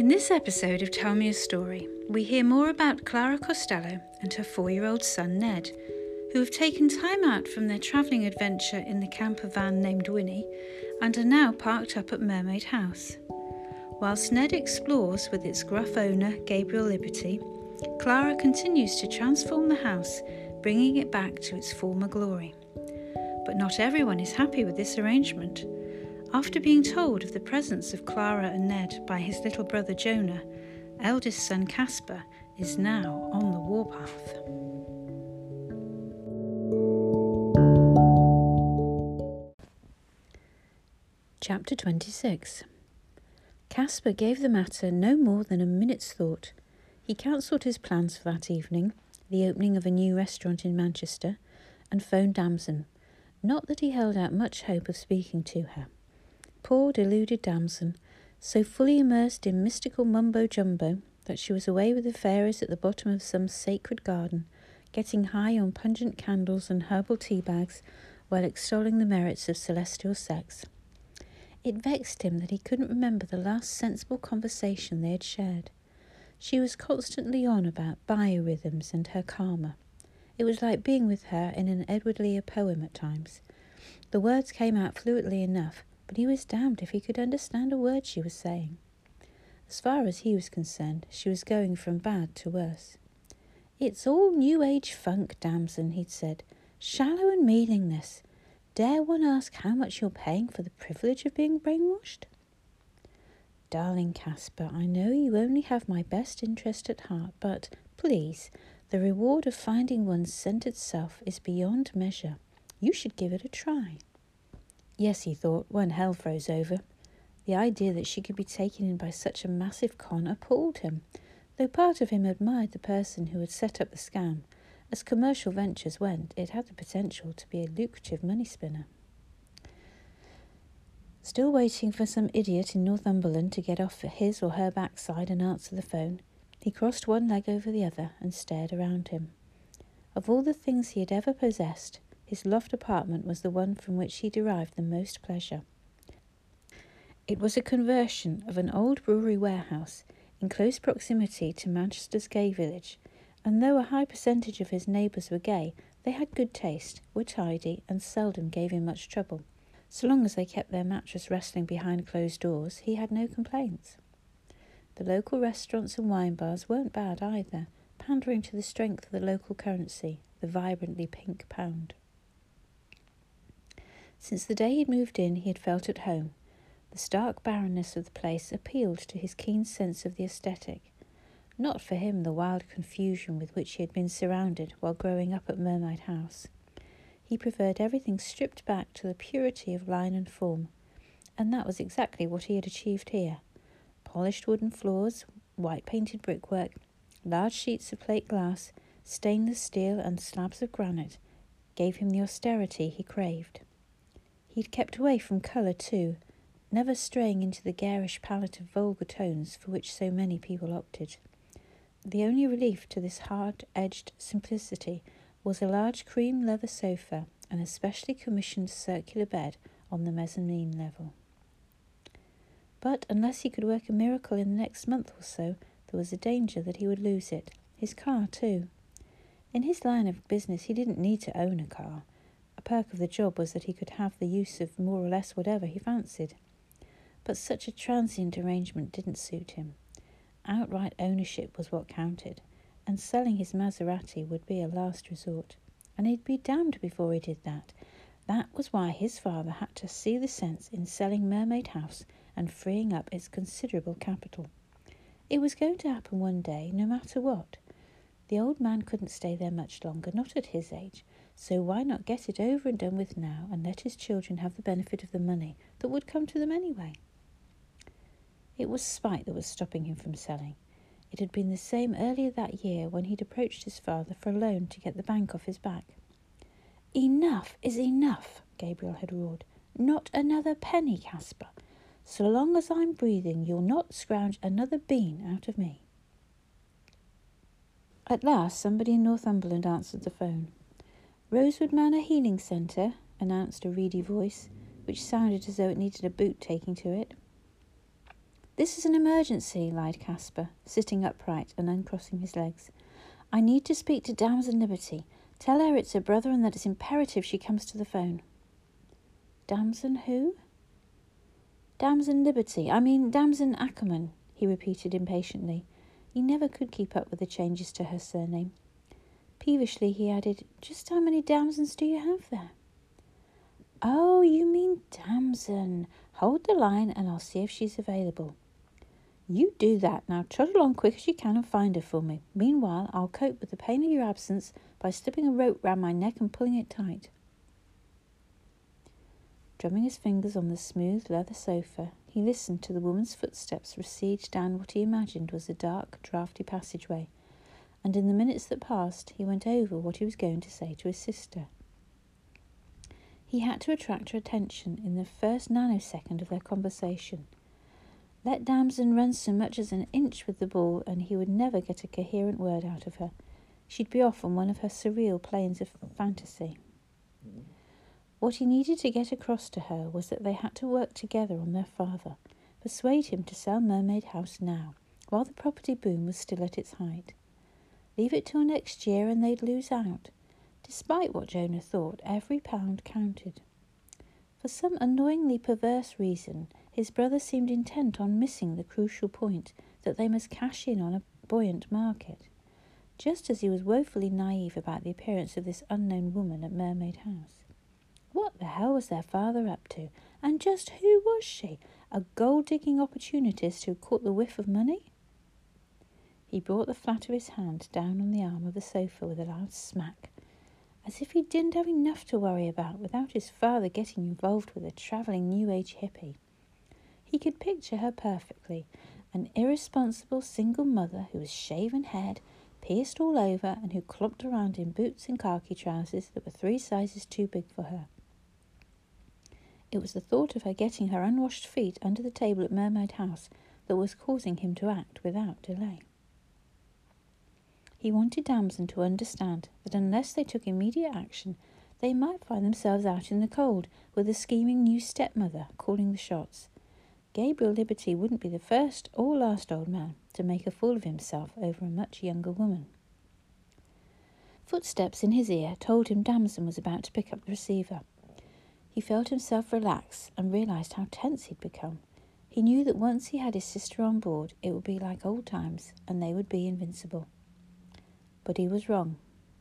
In this episode of Tell Me a Story, we hear more about Clara Costello and her four year old son Ned, who have taken time out from their travelling adventure in the camper van named Winnie and are now parked up at Mermaid House. Whilst Ned explores with its gruff owner, Gabriel Liberty, Clara continues to transform the house, bringing it back to its former glory. But not everyone is happy with this arrangement. After being told of the presence of Clara and Ned by his little brother Jonah, eldest son Caspar is now on the warpath. Chapter 26 Caspar gave the matter no more than a minute's thought. He cancelled his plans for that evening, the opening of a new restaurant in Manchester, and phoned Damson. Not that he held out much hope of speaking to her. Poor deluded Damson, so fully immersed in mystical mumbo jumbo that she was away with the fairies at the bottom of some sacred garden, getting high on pungent candles and herbal tea bags while extolling the merits of celestial sex. It vexed him that he couldn't remember the last sensible conversation they had shared. She was constantly on about biorhythms and her karma. It was like being with her in an Edward Lear poem at times. The words came out fluently enough, but he was damned if he could understand a word she was saying. As far as he was concerned, she was going from bad to worse. It's all New Age funk, Damson, he'd said. Shallow and meaningless. Dare one ask how much you're paying for the privilege of being brainwashed? Darling Caspar, I know you only have my best interest at heart, but please, the reward of finding one's centered self is beyond measure. You should give it a try. Yes, he thought, when hell froze over. The idea that she could be taken in by such a massive con appalled him, though part of him admired the person who had set up the scam as commercial ventures went, it had the potential to be a lucrative money spinner. Still waiting for some idiot in Northumberland to get off his or her backside and answer the phone, he crossed one leg over the other and stared around him. Of all the things he had ever possessed, his loft apartment was the one from which he derived the most pleasure. It was a conversion of an old brewery warehouse in close proximity to Manchester's gay village and though a high percentage of his neighbours were gay, they had good taste, were tidy, and seldom gave him much trouble. So long as they kept their mattress wrestling behind closed doors, he had no complaints. The local restaurants and wine bars weren't bad either, pandering to the strength of the local currency, the vibrantly pink pound. Since the day he'd moved in, he had felt at home. The stark barrenness of the place appealed to his keen sense of the aesthetic, not for him the wild confusion with which he had been surrounded while growing up at Mermaid House. He preferred everything stripped back to the purity of line and form, and that was exactly what he had achieved here. Polished wooden floors, white painted brickwork, large sheets of plate glass, stainless steel, and slabs of granite gave him the austerity he craved. He'd kept away from colour too, never straying into the garish palette of vulgar tones for which so many people opted. The only relief to this hard edged simplicity was a large cream leather sofa and a specially commissioned circular bed on the mezzanine level. But unless he could work a miracle in the next month or so, there was a danger that he would lose it. His car, too. In his line of business, he didn't need to own a car. A perk of the job was that he could have the use of more or less whatever he fancied. But such a transient arrangement didn't suit him. Outright ownership was what counted, and selling his Maserati would be a last resort. And he'd be damned before he did that. That was why his father had to see the sense in selling Mermaid House and freeing up its considerable capital. It was going to happen one day, no matter what. The old man couldn't stay there much longer, not at his age, so why not get it over and done with now and let his children have the benefit of the money that would come to them anyway? It was spite that was stopping him from selling. It had been the same earlier that year when he'd approached his father for a loan to get the bank off his back. Enough is enough, Gabriel had roared. Not another penny, Caspar. So long as I'm breathing, you'll not scrounge another bean out of me. At last, somebody in Northumberland answered the phone. Rosewood Manor Healing Centre, announced a reedy voice, which sounded as though it needed a boot taking to it. This is an emergency, lied Caspar, sitting upright and uncrossing his legs. I need to speak to Damson Liberty. Tell her it's her brother and that it's imperative she comes to the phone. Damson who? Damson Liberty. I mean Damson Ackerman, he repeated impatiently. He never could keep up with the changes to her surname. Peevishly, he added, Just how many damsons do you have there? Oh, you mean damson. Hold the line and I'll see if she's available. You do that. Now trot along quick as you can and find her for me. Meanwhile, I'll cope with the pain of your absence by slipping a rope round my neck and pulling it tight. Drumming his fingers on the smooth leather sofa, he listened to the woman's footsteps recede down what he imagined was a dark, draughty passageway, and in the minutes that passed, he went over what he was going to say to his sister. He had to attract her attention in the first nanosecond of their conversation. Let Damson run so much as an inch with the ball, and he would never get a coherent word out of her. She'd be off on one of her surreal planes of fantasy. What he needed to get across to her was that they had to work together on their father, persuade him to sell Mermaid House now, while the property boom was still at its height. Leave it till next year and they'd lose out. Despite what Jonah thought, every pound counted. For some annoyingly perverse reason, his brother seemed intent on missing the crucial point that they must cash in on a buoyant market, just as he was woefully naive about the appearance of this unknown woman at Mermaid House. What the hell was their father up to? And just who was she? A gold digging opportunist who caught the whiff of money? He brought the flat of his hand down on the arm of the sofa with a loud smack as if he didn't have enough to worry about without his father getting involved with a travelling New Age hippie. He could picture her perfectly an irresponsible single mother who was shaven haired, pierced all over, and who clomped around in boots and khaki trousers that were three sizes too big for her. It was the thought of her getting her unwashed feet under the table at Mermaid House that was causing him to act without delay. He wanted Damson to understand that unless they took immediate action, they might find themselves out in the cold with a scheming new stepmother calling the shots. Gabriel Liberty wouldn't be the first or last old man to make a fool of himself over a much younger woman. Footsteps in his ear told him Damson was about to pick up the receiver. He felt himself relax and realized how tense he'd become. He knew that once he had his sister on board, it would be like old times and they would be invincible. But he was wrong.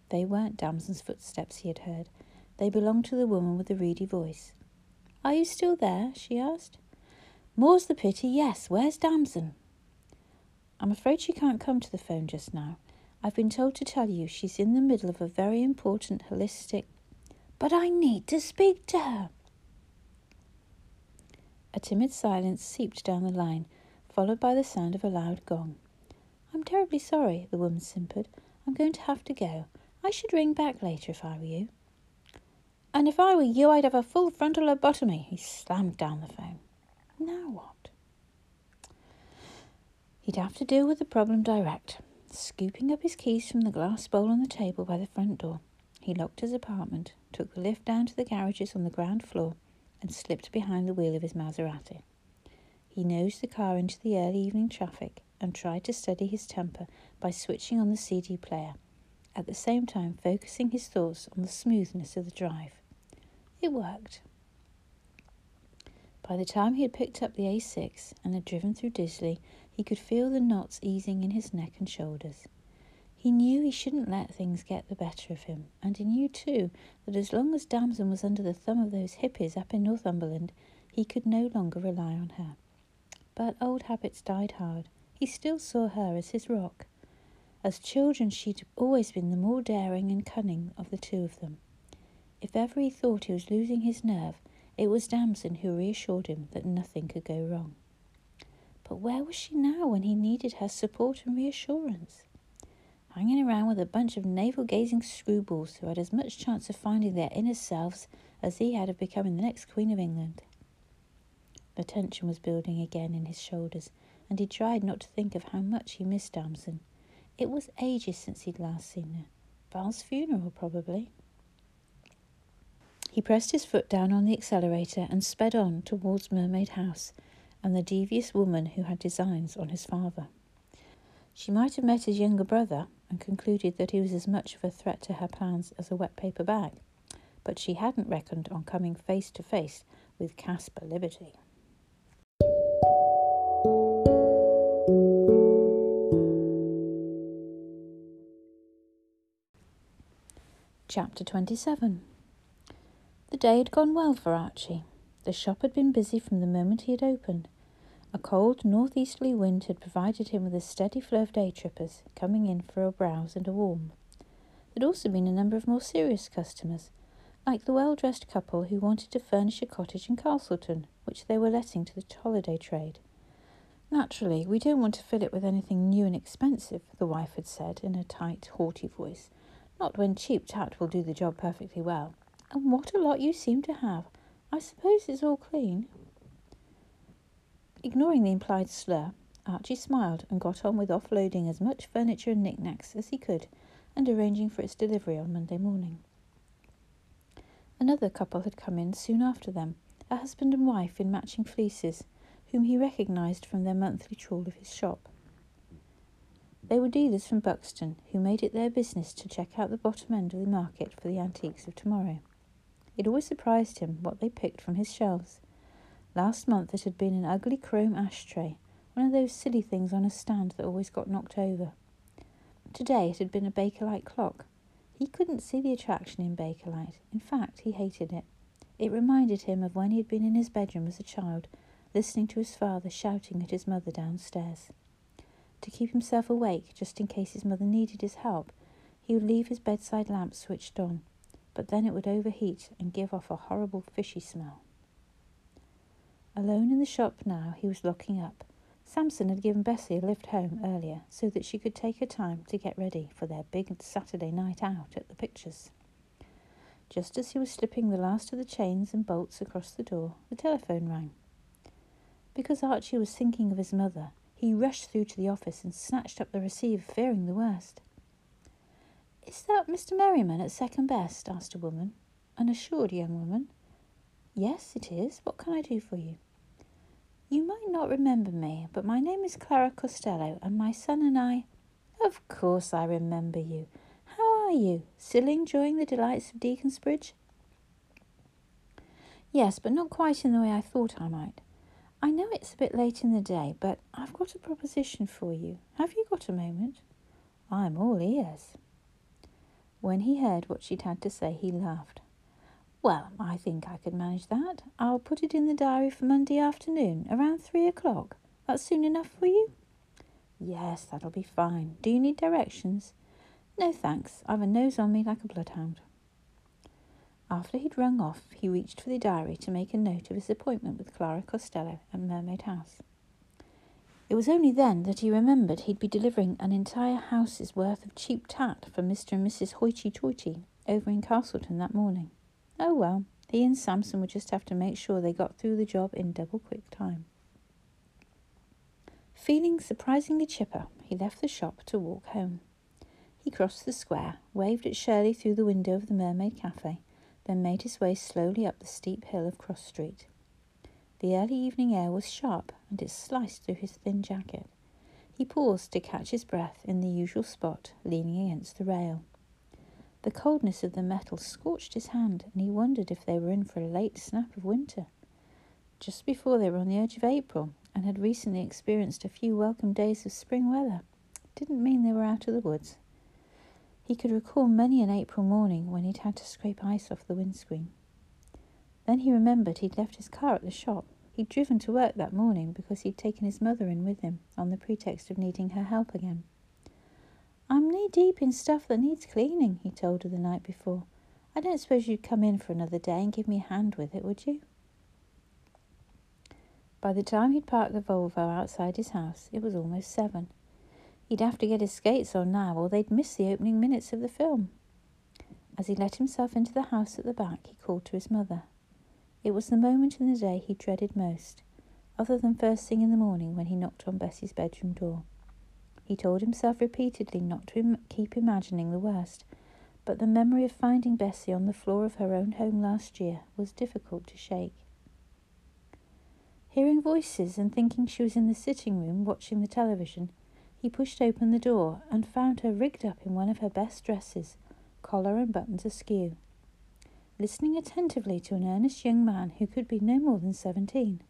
They weren't Damson's footsteps he had heard. They belonged to the woman with the reedy voice. Are you still there? she asked. More's the pity, yes. Where's Damson? I'm afraid she can't come to the phone just now. I've been told to tell you she's in the middle of a very important holistic. But I need to speak to her. A timid silence seeped down the line, followed by the sound of a loud gong. I'm terribly sorry, the woman simpered. I'm going to have to go. I should ring back later if I were you. And if I were you, I'd have a full frontal lobotomy. He slammed down the phone. Now what? He'd have to deal with the problem direct. Scooping up his keys from the glass bowl on the table by the front door, he locked his apartment, took the lift down to the garages on the ground floor, and slipped behind the wheel of his Maserati. He nosed the car into the early evening traffic and tried to steady his temper by switching on the CD player, at the same time focusing his thoughts on the smoothness of the drive. It worked. By the time he had picked up the A6 and had driven through Disley, he could feel the knots easing in his neck and shoulders. He knew he shouldn't let things get the better of him, and he knew too that as long as Damson was under the thumb of those hippies up in Northumberland, he could no longer rely on her. But old habits died hard, he still saw her as his rock. As children, she'd always been the more daring and cunning of the two of them. If ever he thought he was losing his nerve, it was Damson who reassured him that nothing could go wrong. But where was she now when he needed her support and reassurance? Hanging around with a bunch of navel gazing screwballs who had as much chance of finding their inner selves as he had of becoming the next Queen of England. The tension was building again in his shoulders and he tried not to think of how much he missed Damson. It was ages since he'd last seen her. Val's funeral, probably. He pressed his foot down on the accelerator and sped on towards Mermaid House, and the devious woman who had designs on his father. She might have met his younger brother and concluded that he was as much of a threat to her plans as a wet paper bag, but she hadn't reckoned on coming face to face with Caspar Liberty. Chapter 27 The day had gone well for Archie. The shop had been busy from the moment he had opened. A cold northeasterly wind had provided him with a steady flow of day trippers coming in for a browse and a warm. There had also been a number of more serious customers, like the well dressed couple who wanted to furnish a cottage in Castleton, which they were letting to the holiday trade. Naturally, we don't want to fill it with anything new and expensive, the wife had said in a tight, haughty voice. Not when cheap tat will do the job perfectly well. And what a lot you seem to have. I suppose it's all clean. Ignoring the implied slur, Archie smiled and got on with offloading as much furniture and knickknacks as he could and arranging for its delivery on Monday morning. Another couple had come in soon after them, a husband and wife in matching fleeces, whom he recognised from their monthly trawl of his shop. They were dealers from Buxton who made it their business to check out the bottom end of the market for the antiques of tomorrow. It always surprised him what they picked from his shelves. Last month it had been an ugly chrome ashtray, one of those silly things on a stand that always got knocked over. Today it had been a Bakelite clock. He couldn't see the attraction in Bakelite. In fact, he hated it. It reminded him of when he had been in his bedroom as a child, listening to his father shouting at his mother downstairs. To keep himself awake, just in case his mother needed his help, he would leave his bedside lamp switched on, but then it would overheat and give off a horrible fishy smell. Alone in the shop now, he was locking up. Samson had given Bessie a lift home earlier so that she could take her time to get ready for their big Saturday night out at the pictures. Just as he was slipping the last of the chains and bolts across the door, the telephone rang. Because Archie was thinking of his mother, he rushed through to the office and snatched up the receiver, fearing the worst. Is that Mr. Merriman at second best? asked a woman, an assured young woman. Yes, it is. What can I do for you? You might not remember me, but my name is Clara Costello, and my son and I. Of course I remember you. How are you? Still enjoying the delights of Deaconsbridge? Yes, but not quite in the way I thought I might. I know it's a bit late in the day, but I've got a proposition for you. Have you got a moment? I'm all ears. When he heard what she'd had to say, he laughed. Well, I think I could manage that. I'll put it in the diary for Monday afternoon, around three o'clock. That's soon enough for you? Yes, that'll be fine. Do you need directions? No, thanks. I've a nose on me like a bloodhound. After he'd rung off, he reached for the diary to make a note of his appointment with Clara Costello at Mermaid House. It was only then that he remembered he'd be delivering an entire house's worth of cheap tat for Mr. and Mrs. Hoity Toity over in Castleton that morning. Oh well, he and Samson would just have to make sure they got through the job in double quick time. Feeling surprisingly chipper, he left the shop to walk home. He crossed the square, waved at Shirley through the window of the Mermaid Cafe, then made his way slowly up the steep hill of Cross Street. The early evening air was sharp, and it sliced through his thin jacket. He paused to catch his breath in the usual spot, leaning against the rail. The coldness of the metal scorched his hand, and he wondered if they were in for a late snap of winter. Just before they were on the edge of April, and had recently experienced a few welcome days of spring weather, didn't mean they were out of the woods. He could recall many an April morning when he'd had to scrape ice off the windscreen. Then he remembered he'd left his car at the shop. He'd driven to work that morning because he'd taken his mother in with him on the pretext of needing her help again. I'm knee deep in stuff that needs cleaning, he told her the night before. I don't suppose you'd come in for another day and give me a hand with it, would you? By the time he'd parked the Volvo outside his house, it was almost seven. He'd have to get his skates on now, or they'd miss the opening minutes of the film. As he let himself into the house at the back, he called to his mother. It was the moment in the day he dreaded most, other than first thing in the morning when he knocked on Bessie's bedroom door. He told himself repeatedly not to Im- keep imagining the worst, but the memory of finding Bessie on the floor of her own home last year was difficult to shake. Hearing voices and thinking she was in the sitting room watching the television, he pushed open the door and found her rigged up in one of her best dresses, collar and buttons askew, listening attentively to an earnest young man who could be no more than seventeen.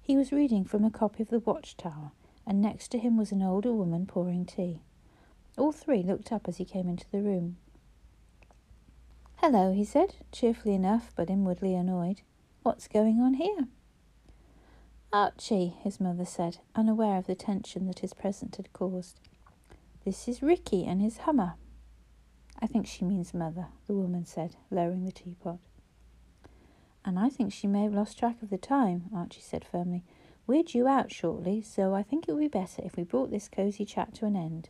He was reading from a copy of The Watchtower, and next to him was an older woman pouring tea. All three looked up as he came into the room. Hello, he said, cheerfully enough, but inwardly annoyed. What's going on here? Archie, his mother said, unaware of the tension that his presence had caused. This is Ricky and his Hummer. I think she means mother, the woman said, lowering the teapot. And I think she may have lost track of the time, Archie said firmly. We're due out shortly, so I think it would be better if we brought this cosy chat to an end.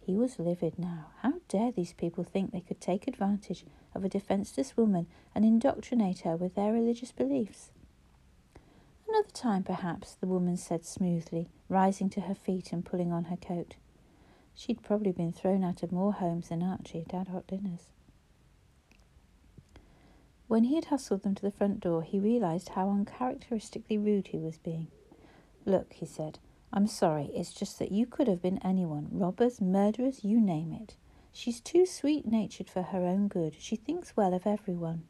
He was livid now. How dare these people think they could take advantage of a defenceless woman and indoctrinate her with their religious beliefs? Another time, perhaps, the woman said smoothly, rising to her feet and pulling on her coat. She'd probably been thrown out of more homes than Archie had had hot dinners. When he had hustled them to the front door, he realized how uncharacteristically rude he was being. Look, he said, I'm sorry, it's just that you could have been anyone robbers, murderers, you name it. She's too sweet natured for her own good. She thinks well of everyone.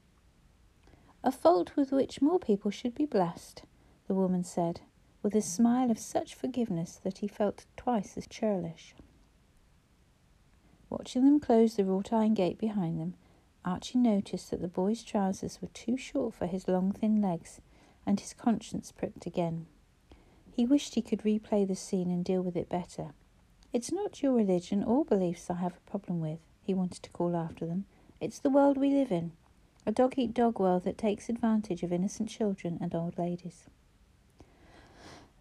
A fault with which more people should be blessed the woman said, with a smile of such forgiveness that he felt twice as churlish. Watching them close the wrought iron gate behind them, Archie noticed that the boy's trousers were too short for his long thin legs, and his conscience pricked again. He wished he could replay the scene and deal with it better. It's not your religion or beliefs I have a problem with, he wanted to call after them. It's the world we live in, a dog eat dog world that takes advantage of innocent children and old ladies.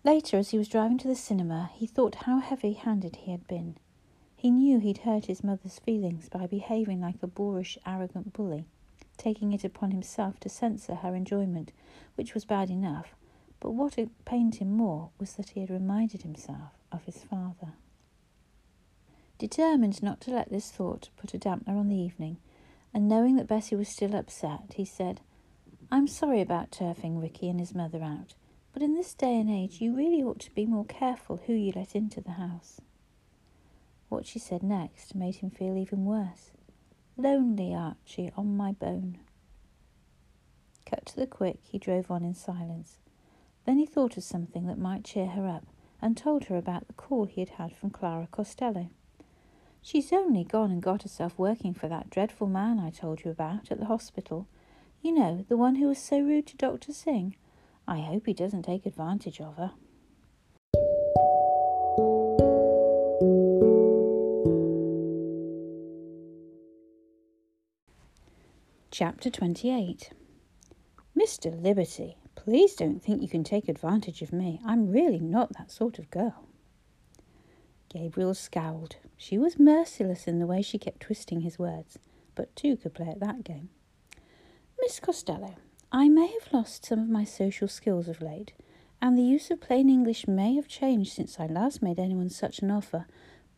Later, as he was driving to the cinema, he thought how heavy handed he had been. He knew he'd hurt his mother's feelings by behaving like a boorish, arrogant bully, taking it upon himself to censor her enjoyment, which was bad enough, but what pained him more was that he had reminded himself of his father. Determined not to let this thought put a dampener on the evening, and knowing that Bessie was still upset, he said, I'm sorry about turfing Ricky and his mother out. But in this day and age, you really ought to be more careful who you let into the house. What she said next made him feel even worse. Lonely, Archie, on my bone. Cut to the quick, he drove on in silence. Then he thought of something that might cheer her up and told her about the call he had had from Clara Costello. She's only gone and got herself working for that dreadful man I told you about at the hospital. You know, the one who was so rude to Dr. Singh. I hope he doesn't take advantage of her. Chapter 28 Mr. Liberty, please don't think you can take advantage of me. I'm really not that sort of girl. Gabriel scowled. She was merciless in the way she kept twisting his words, but two could play at that game. Miss Costello, I may have lost some of my social skills of late, and the use of plain English may have changed since I last made anyone such an offer,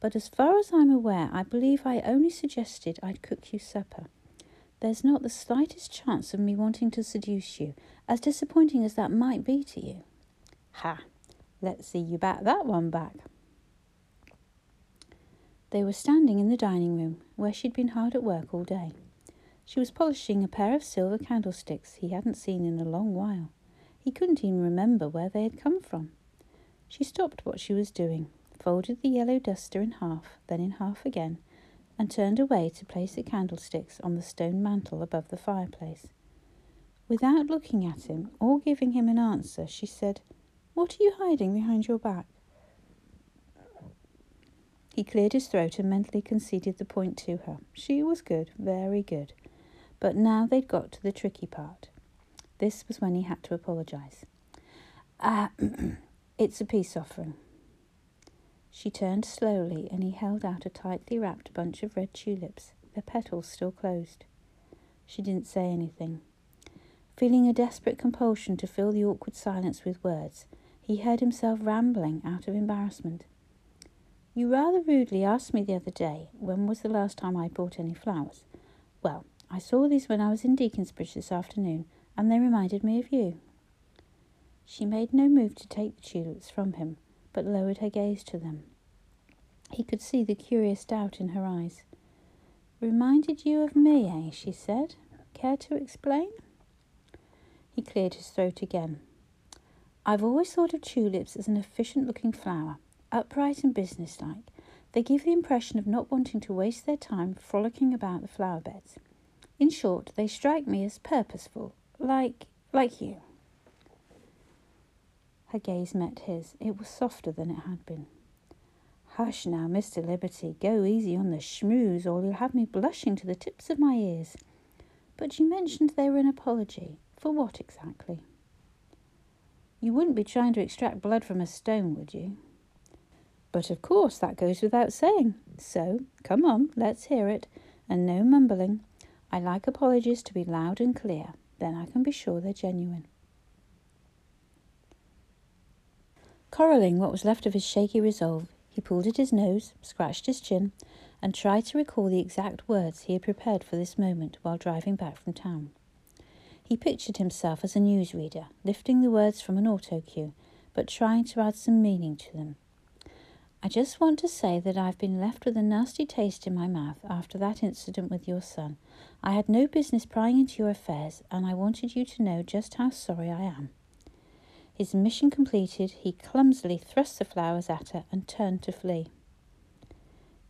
but as far as I'm aware, I believe I only suggested I'd cook you supper. There's not the slightest chance of me wanting to seduce you, as disappointing as that might be to you. Ha! Let's see you bat that one back. They were standing in the dining room, where she'd been hard at work all day. She was polishing a pair of silver candlesticks he hadn't seen in a long while. He couldn't even remember where they had come from. She stopped what she was doing, folded the yellow duster in half, then in half again, and turned away to place the candlesticks on the stone mantel above the fireplace. Without looking at him or giving him an answer, she said, What are you hiding behind your back? He cleared his throat and mentally conceded the point to her. She was good, very good. But now they'd got to the tricky part. This was when he had to apologize. Ah, it's a peace offering. She turned slowly and he held out a tightly wrapped bunch of red tulips, their petals still closed. She didn't say anything. Feeling a desperate compulsion to fill the awkward silence with words, he heard himself rambling out of embarrassment. You rather rudely asked me the other day when was the last time I bought any flowers. Well, I saw these when I was in Deaconsbridge this afternoon, and they reminded me of you. She made no move to take the tulips from him, but lowered her gaze to them. He could see the curious doubt in her eyes. Reminded you of me, eh? she said. Care to explain? He cleared his throat again. I've always thought of tulips as an efficient looking flower, upright and businesslike. They give the impression of not wanting to waste their time frolicking about the flower beds. In short, they strike me as purposeful, like like you. Her gaze met his. It was softer than it had been. Hush now, Mr. Liberty. Go easy on the schmooze, or you'll have me blushing to the tips of my ears. But you mentioned they were an apology. For what exactly? You wouldn't be trying to extract blood from a stone, would you? But of course, that goes without saying. So, come on, let's hear it, and no mumbling. I like apologies to be loud and clear. Then I can be sure they're genuine. Coralling what was left of his shaky resolve, he pulled at his nose, scratched his chin, and tried to recall the exact words he had prepared for this moment while driving back from town. He pictured himself as a newsreader, lifting the words from an auto cue, but trying to add some meaning to them. I just want to say that I've been left with a nasty taste in my mouth after that incident with your son. I had no business prying into your affairs, and I wanted you to know just how sorry I am. His mission completed, he clumsily thrust the flowers at her and turned to flee.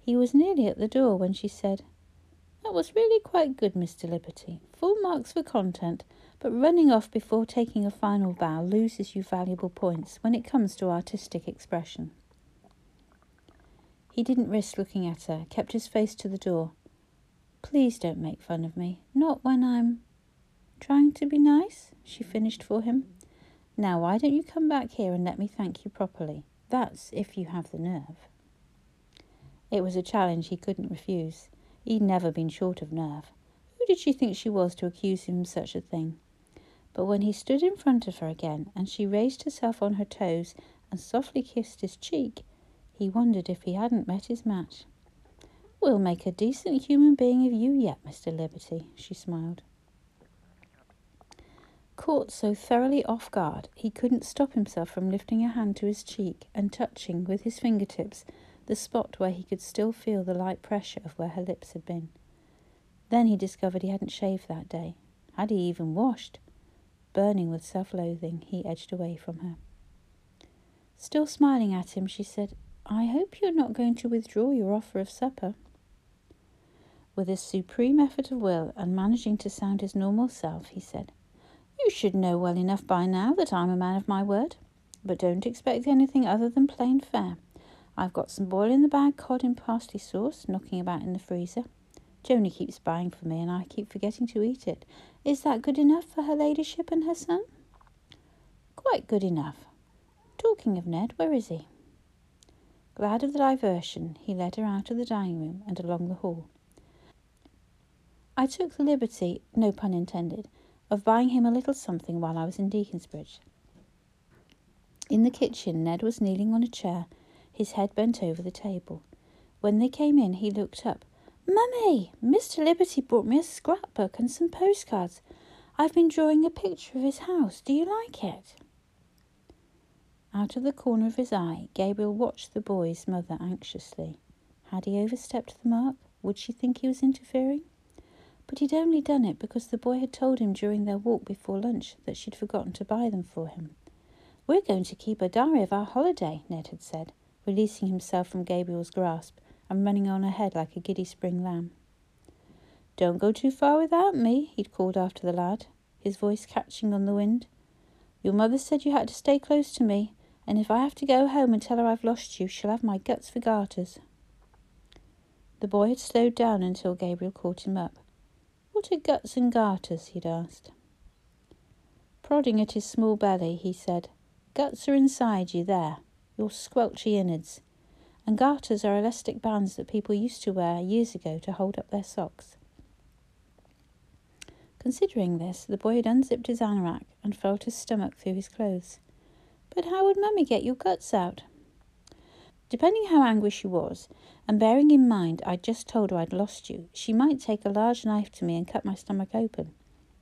He was nearly at the door when she said, That was really quite good, Mr. Liberty. Full marks for content, but running off before taking a final bow loses you valuable points when it comes to artistic expression. He didn't risk looking at her, kept his face to the door. Please don't make fun of me. Not when I'm trying to be nice, she finished for him. Now, why don't you come back here and let me thank you properly? That's if you have the nerve. It was a challenge he couldn't refuse. He'd never been short of nerve. Who did she think she was to accuse him of such a thing? But when he stood in front of her again, and she raised herself on her toes and softly kissed his cheek, he wondered if he hadn't met his match. We'll make a decent human being of you yet, Mr. Liberty, she smiled. Caught so thoroughly off guard, he couldn't stop himself from lifting a hand to his cheek and touching with his fingertips the spot where he could still feel the light pressure of where her lips had been. Then he discovered he hadn't shaved that day. Had he even washed? Burning with self loathing, he edged away from her. Still smiling at him, she said, I hope you're not going to withdraw your offer of supper. With a supreme effort of will and managing to sound his normal self, he said, you should know well enough by now that I'm a man of my word, but don't expect anything other than plain fare. I've got some boil in the bag cod in parsley sauce knocking about in the freezer. Joni keeps buying for me and I keep forgetting to eat it. Is that good enough for her ladyship and her son? Quite good enough. Talking of Ned, where is he? Glad of the diversion, he led her out of the dining room and along the hall. I took the liberty, no pun intended, of buying him a little something while I was in Deaconsbridge. In the kitchen, Ned was kneeling on a chair, his head bent over the table. When they came in, he looked up. Mummy, Mr. Liberty brought me a scrapbook and some postcards. I've been drawing a picture of his house. Do you like it? Out of the corner of his eye, Gabriel watched the boy's mother anxiously. Had he overstepped the mark? Would she think he was interfering? But he'd only done it because the boy had told him during their walk before lunch that she'd forgotten to buy them for him. We're going to keep a diary of our holiday, Ned had said, releasing himself from Gabriel's grasp and running on ahead like a giddy spring lamb. Don't go too far without me, he'd called after the lad, his voice catching on the wind. Your mother said you had to stay close to me, and if I have to go home and tell her I've lost you, she'll have my guts for garters. The boy had slowed down until Gabriel caught him up. What are guts and garters? he'd asked. Prodding at his small belly, he said, Guts are inside you there, your squelchy innards, and garters are elastic bands that people used to wear years ago to hold up their socks. Considering this, the boy had unzipped his anorak and felt his stomach through his clothes. But how would Mummy get your guts out? Depending how angry she was, and bearing in mind I'd just told her I'd lost you, she might take a large knife to me and cut my stomach open.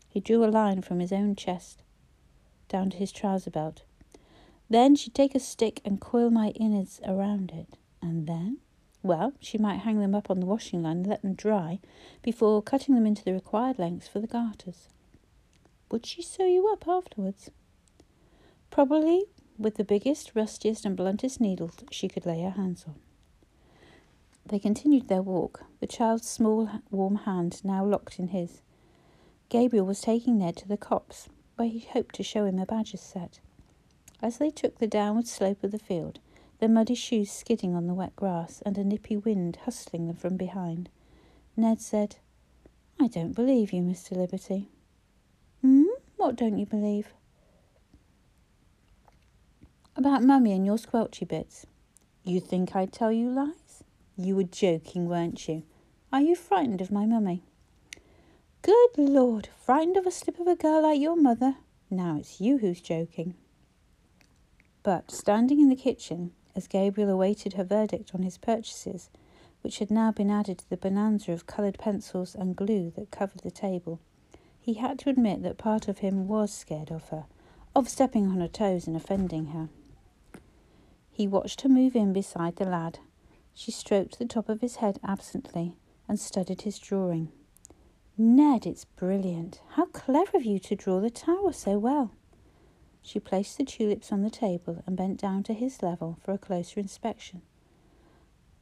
He drew a line from his own chest. down to his trouser belt. Then she'd take a stick and coil my innards around it. And then? Well, she might hang them up on the washing line and let them dry before cutting them into the required lengths for the garters. Would she sew you up afterwards? Probably with the biggest, rustiest, and bluntest needles she could lay her hands on. They continued their walk, the child's small, warm hand now locked in his. Gabriel was taking Ned to the copse, where he hoped to show him a badger's sett. As they took the downward slope of the field, their muddy shoes skidding on the wet grass and a nippy wind hustling them from behind, Ned said, I don't believe you, Mr. Liberty. Hmm? What don't you believe? About Mummy and your squelchy bits. You think I'd tell you lies? You were joking, weren't you? Are you frightened of my mummy? Good Lord, frightened of a slip of a girl like your mother? Now it's you who's joking. But standing in the kitchen, as Gabriel awaited her verdict on his purchases, which had now been added to the bonanza of coloured pencils and glue that covered the table, he had to admit that part of him was scared of her, of stepping on her toes and offending her. He watched her move in beside the lad, she stroked the top of his head absently and studied his drawing. Ned, it's brilliant. How clever of you to draw the tower so well. She placed the tulips on the table and bent down to his level for a closer inspection.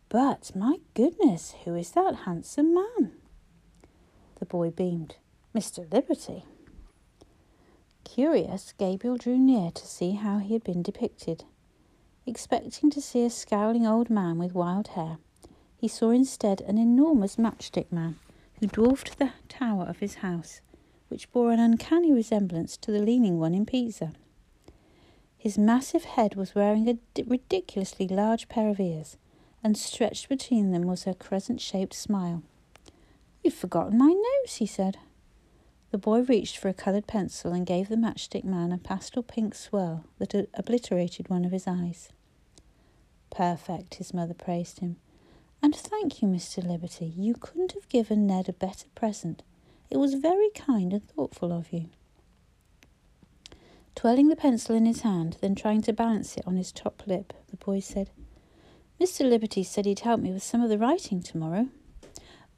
But, my goodness, who is that handsome man? The boy beamed. Mr. Liberty. Curious, Gabriel drew near to see how he had been depicted. Expecting to see a scowling old man with wild hair, he saw instead an enormous matchstick man who dwarfed the tower of his house, which bore an uncanny resemblance to the leaning one in Pisa. His massive head was wearing a ridiculously large pair of ears, and stretched between them was a crescent shaped smile. You've forgotten my nose, he said. The boy reached for a coloured pencil and gave the matchstick man a pastel pink swirl that obliterated one of his eyes. Perfect, his mother praised him. And thank you, Mr. Liberty. You couldn't have given Ned a better present. It was very kind and thoughtful of you. Twirling the pencil in his hand, then trying to balance it on his top lip, the boy said, Mr. Liberty said he'd help me with some of the writing tomorrow.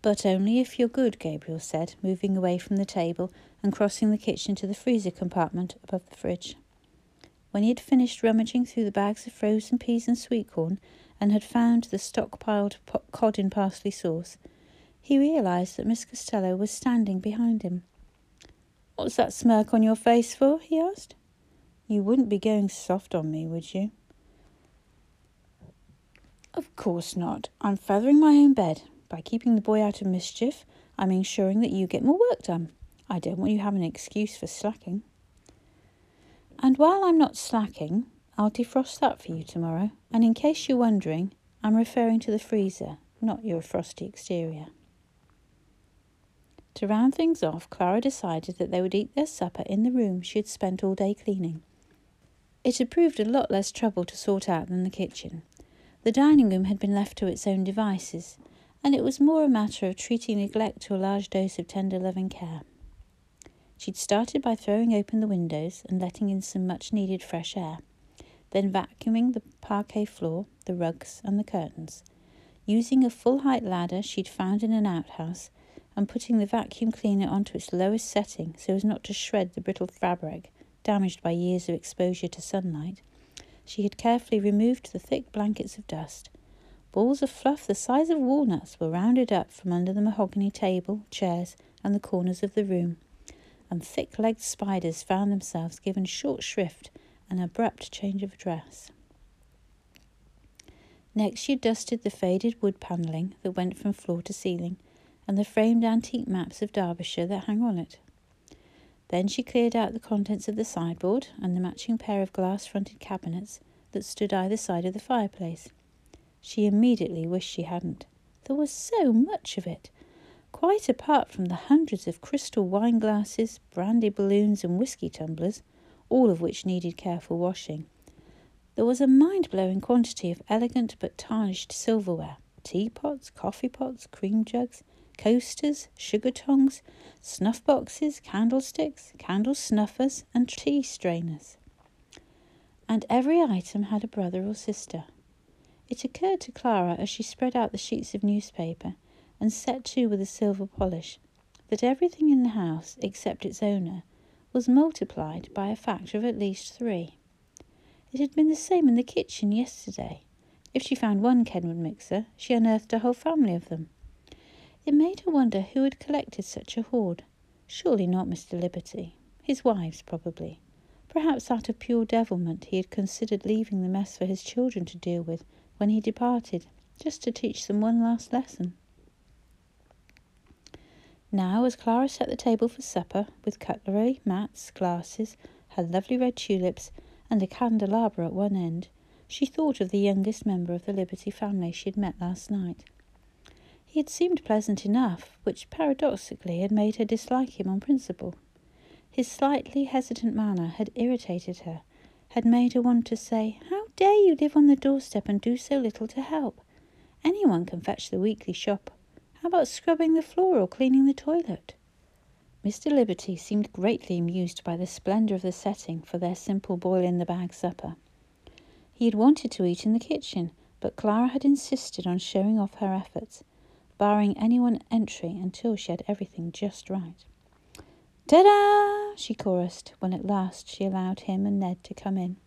But only if you're good, Gabriel said, moving away from the table and crossing the kitchen to the freezer compartment above the fridge. When he had finished rummaging through the bags of frozen peas and sweet corn and had found the stockpiled cod in parsley sauce, he realized that Miss Costello was standing behind him. What's that smirk on your face for? he asked. You wouldn't be going soft on me, would you? Of course not. I'm feathering my own bed. By keeping the boy out of mischief, I'm ensuring that you get more work done. I don't want you having an excuse for slacking. And while I'm not slacking, I'll defrost that for you tomorrow. And in case you're wondering, I'm referring to the freezer, not your frosty exterior. To round things off, Clara decided that they would eat their supper in the room she had spent all day cleaning. It had proved a lot less trouble to sort out than the kitchen. The dining room had been left to its own devices, and it was more a matter of treating neglect to a large dose of tender loving care. She'd started by throwing open the windows and letting in some much needed fresh air, then vacuuming the parquet floor, the rugs, and the curtains. Using a full height ladder she'd found in an outhouse and putting the vacuum cleaner onto its lowest setting so as not to shred the brittle fabric damaged by years of exposure to sunlight, she had carefully removed the thick blankets of dust Balls of fluff the size of walnuts were rounded up from under the mahogany table, chairs, and the corners of the room, and thick legged spiders found themselves given short shrift and abrupt change of address. Next, she dusted the faded wood panelling that went from floor to ceiling and the framed antique maps of Derbyshire that hung on it. Then she cleared out the contents of the sideboard and the matching pair of glass fronted cabinets that stood either side of the fireplace she immediately wished she hadn't. There was so much of it. Quite apart from the hundreds of crystal wine glasses, brandy balloons, and whisky tumblers, all of which needed careful washing, there was a mind blowing quantity of elegant but tarnished silverware teapots, coffee pots, cream jugs, coasters, sugar tongs, snuff boxes, candlesticks, candle snuffers, and tea strainers. And every item had a brother or sister. It occurred to Clara as she spread out the sheets of newspaper and set to with a silver polish that everything in the house, except its owner, was multiplied by a factor of at least three. It had been the same in the kitchen yesterday. If she found one Kenwood mixer, she unearthed a whole family of them. It made her wonder who had collected such a hoard. Surely not Mr. Liberty. His wives, probably. Perhaps out of pure devilment he had considered leaving the mess for his children to deal with when he departed, just to teach them one last lesson. Now, as Clara set the table for supper, with cutlery, mats, glasses, her lovely red tulips, and a candelabra at one end, she thought of the youngest member of the Liberty family she had met last night. He had seemed pleasant enough, which paradoxically had made her dislike him on principle. His slightly hesitant manner had irritated her, had made her want to say, How dare you live on the doorstep and do so little to help? Anyone can fetch the weekly shop how about scrubbing the floor or cleaning the toilet? Mr. Liberty seemed greatly amused by the splendour of the setting for their simple boil in the bag supper. He had wanted to eat in the kitchen, but Clara had insisted on showing off her efforts, barring anyone entry until she had everything just right. Ta da! she chorused when at last she allowed him and Ned to come in.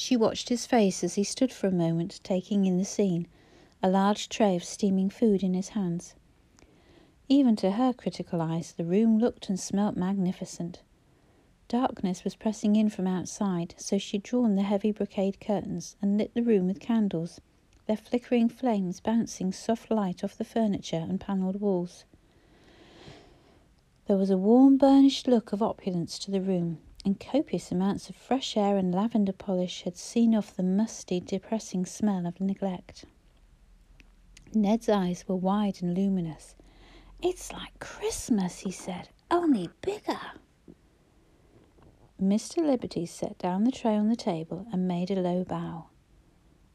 She watched his face as he stood for a moment taking in the scene a large tray of steaming food in his hands. Even to her critical eyes, the room looked and smelt magnificent. Darkness was pressing in from outside, so she had drawn the heavy brocade curtains and lit the room with candles, their flickering flames bouncing soft light off the furniture and panelled walls. There was a warm, burnished look of opulence to the room, and copious amounts of fresh air and lavender polish had seen off the musty, depressing smell of neglect. Ned's eyes were wide and luminous. It's like Christmas, he said, only bigger. Mr. Liberty set down the tray on the table and made a low bow.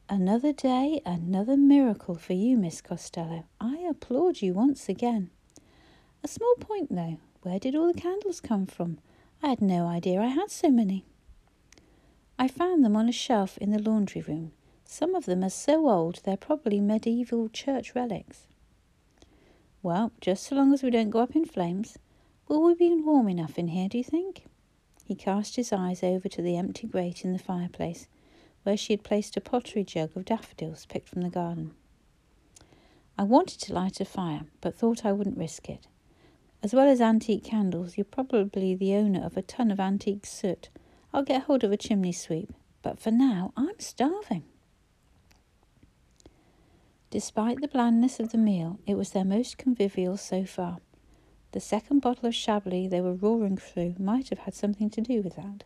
Another day, another miracle for you, Miss Costello. I applaud you once again. A small point, though. Where did all the candles come from? I had no idea I had so many. I found them on a shelf in the laundry room. Some of them are so old they're probably medieval church relics. Well, just so long as we don't go up in flames. Will we be warm enough in here, do you think? He cast his eyes over to the empty grate in the fireplace, where she had placed a pottery jug of daffodils picked from the garden. I wanted to light a fire, but thought I wouldn't risk it. As well as antique candles, you're probably the owner of a ton of antique soot. I'll get hold of a chimney sweep, but for now I'm starving. Despite the blandness of the meal, it was their most convivial so far. The second bottle of Chablis they were roaring through might have had something to do with that.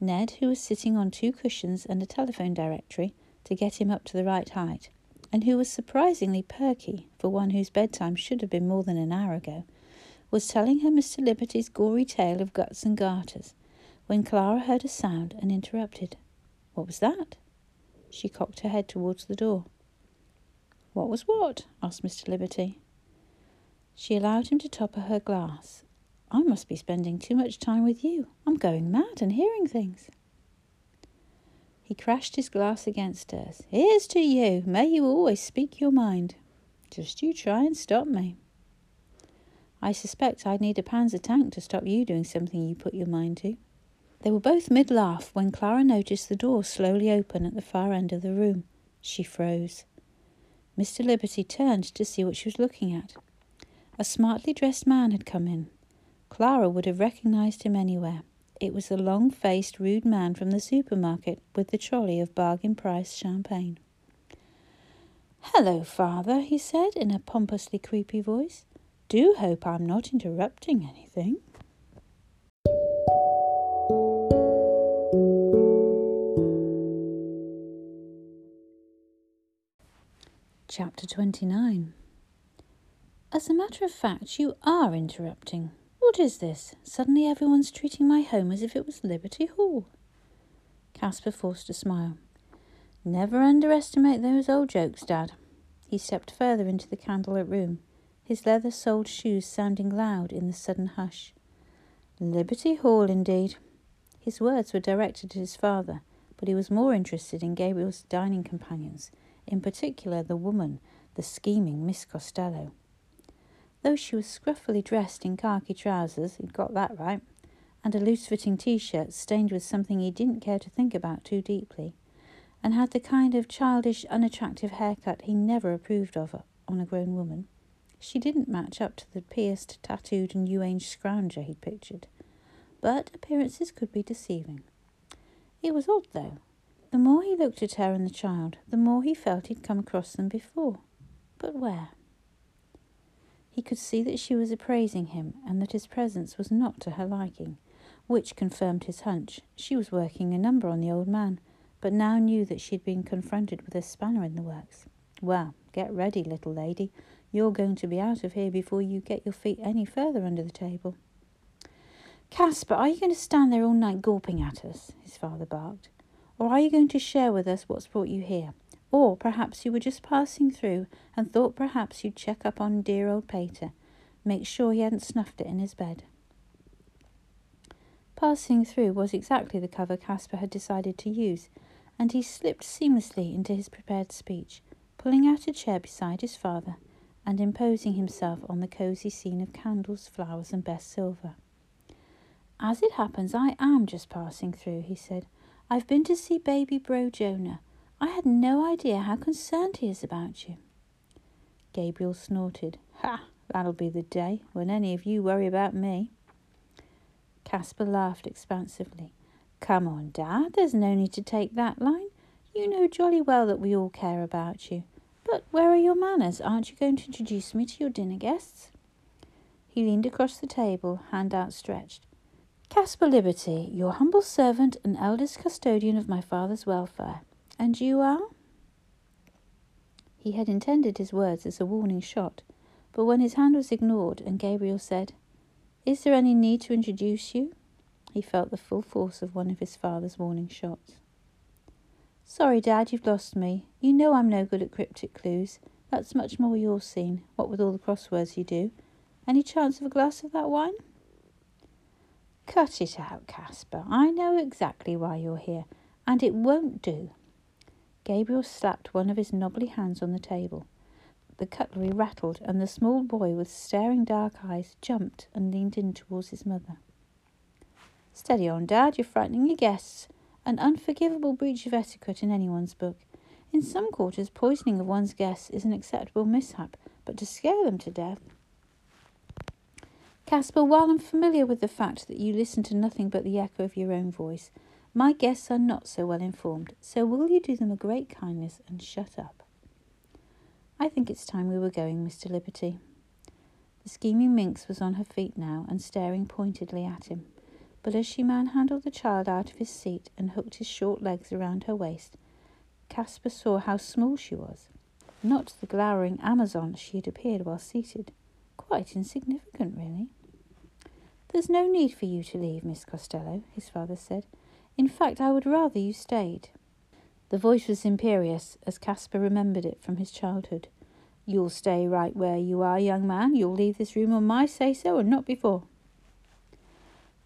Ned, who was sitting on two cushions and a telephone directory to get him up to the right height, and who was surprisingly perky for one whose bedtime should have been more than an hour ago, was telling her Mr. Liberty's gory tale of guts and garters when Clara heard a sound and interrupted. What was that? She cocked her head towards the door. What was what? asked Mr. Liberty. She allowed him to topper her glass. I must be spending too much time with you. I'm going mad and hearing things. He crashed his glass against hers. Here's to you. May you always speak your mind. Just you try and stop me. I suspect I'd need a Panzer tank to stop you doing something you put your mind to. They were both mid laugh when Clara noticed the door slowly open at the far end of the room. She froze. Mr. Liberty turned to see what she was looking at. A smartly dressed man had come in. Clara would have recognized him anywhere. It was the long faced, rude man from the supermarket with the trolley of bargain price champagne. Hello, father, he said in a pompously creepy voice. Do hope I'm not interrupting anything. Chapter 29 As a matter of fact, you are interrupting. What is this? Suddenly everyone's treating my home as if it was Liberty Hall. Caspar forced a smile. Never underestimate those old jokes, Dad. He stepped further into the candlelit room, his leather soled shoes sounding loud in the sudden hush. Liberty Hall, indeed. His words were directed at his father, but he was more interested in Gabriel's dining companions, in particular the woman, the scheming Miss Costello. Though she was scruffily dressed in khaki trousers, he'd got that right, and a loose fitting t shirt stained with something he didn't care to think about too deeply, and had the kind of childish, unattractive haircut he never approved of on a grown woman. She didn't match up to the pierced, tattooed, and new age scrounger he'd pictured. But appearances could be deceiving. It was odd, though. The more he looked at her and the child, the more he felt he'd come across them before. But where? He could see that she was appraising him and that his presence was not to her liking, which confirmed his hunch. She was working a number on the old man, but now knew that she had been confronted with a spanner in the works. Well, get ready, little lady. You're going to be out of here before you get your feet any further under the table. Caspar, are you going to stand there all night gawping at us? his father barked. Or are you going to share with us what's brought you here? Or perhaps you were just passing through and thought perhaps you'd check up on dear old Pater, make sure he hadn't snuffed it in his bed. Passing through was exactly the cover Caspar had decided to use, and he slipped seamlessly into his prepared speech, pulling out a chair beside his father and imposing himself on the cosy scene of candles, flowers, and best silver. As it happens, I am just passing through, he said. I've been to see baby bro Jonah. I had no idea how concerned he is about you. Gabriel snorted. Ha! That'll be the day when any of you worry about me. Caspar laughed expansively. Come on, Dad, there's no need to take that line. You know jolly well that we all care about you. But where are your manners? Aren't you going to introduce me to your dinner guests? He leaned across the table, hand outstretched. Caspar Liberty, your humble servant and eldest custodian of my father's welfare. And you are? He had intended his words as a warning shot, but when his hand was ignored and Gabriel said, Is there any need to introduce you? he felt the full force of one of his father's warning shots. Sorry, Dad, you've lost me. You know I'm no good at cryptic clues. That's much more your scene, what with all the crosswords you do. Any chance of a glass of that wine? Cut it out, Caspar. I know exactly why you're here, and it won't do. Gabriel slapped one of his knobbly hands on the table. The cutlery rattled, and the small boy with staring dark eyes jumped and leaned in towards his mother. Steady on, Dad, you're frightening your guests an unforgivable breach of etiquette in anyone's book. In some quarters, poisoning of one's guests is an acceptable mishap, but to scare them to death. Caspar, while I'm familiar with the fact that you listen to nothing but the echo of your own voice, my guests are not so well informed, so will you do them a great kindness and shut up? I think it's time we were going, Mr. Liberty. The scheming minx was on her feet now and staring pointedly at him but as she manhandled the child out of his seat and hooked his short legs around her waist, Caspar saw how small she was. Not the glowering Amazon she had appeared while seated. Quite insignificant, really. There's no need for you to leave, Miss Costello, his father said. In fact, I would rather you stayed. The voice was imperious, as Caspar remembered it from his childhood. You'll stay right where you are, young man. You'll leave this room on my say so and not before.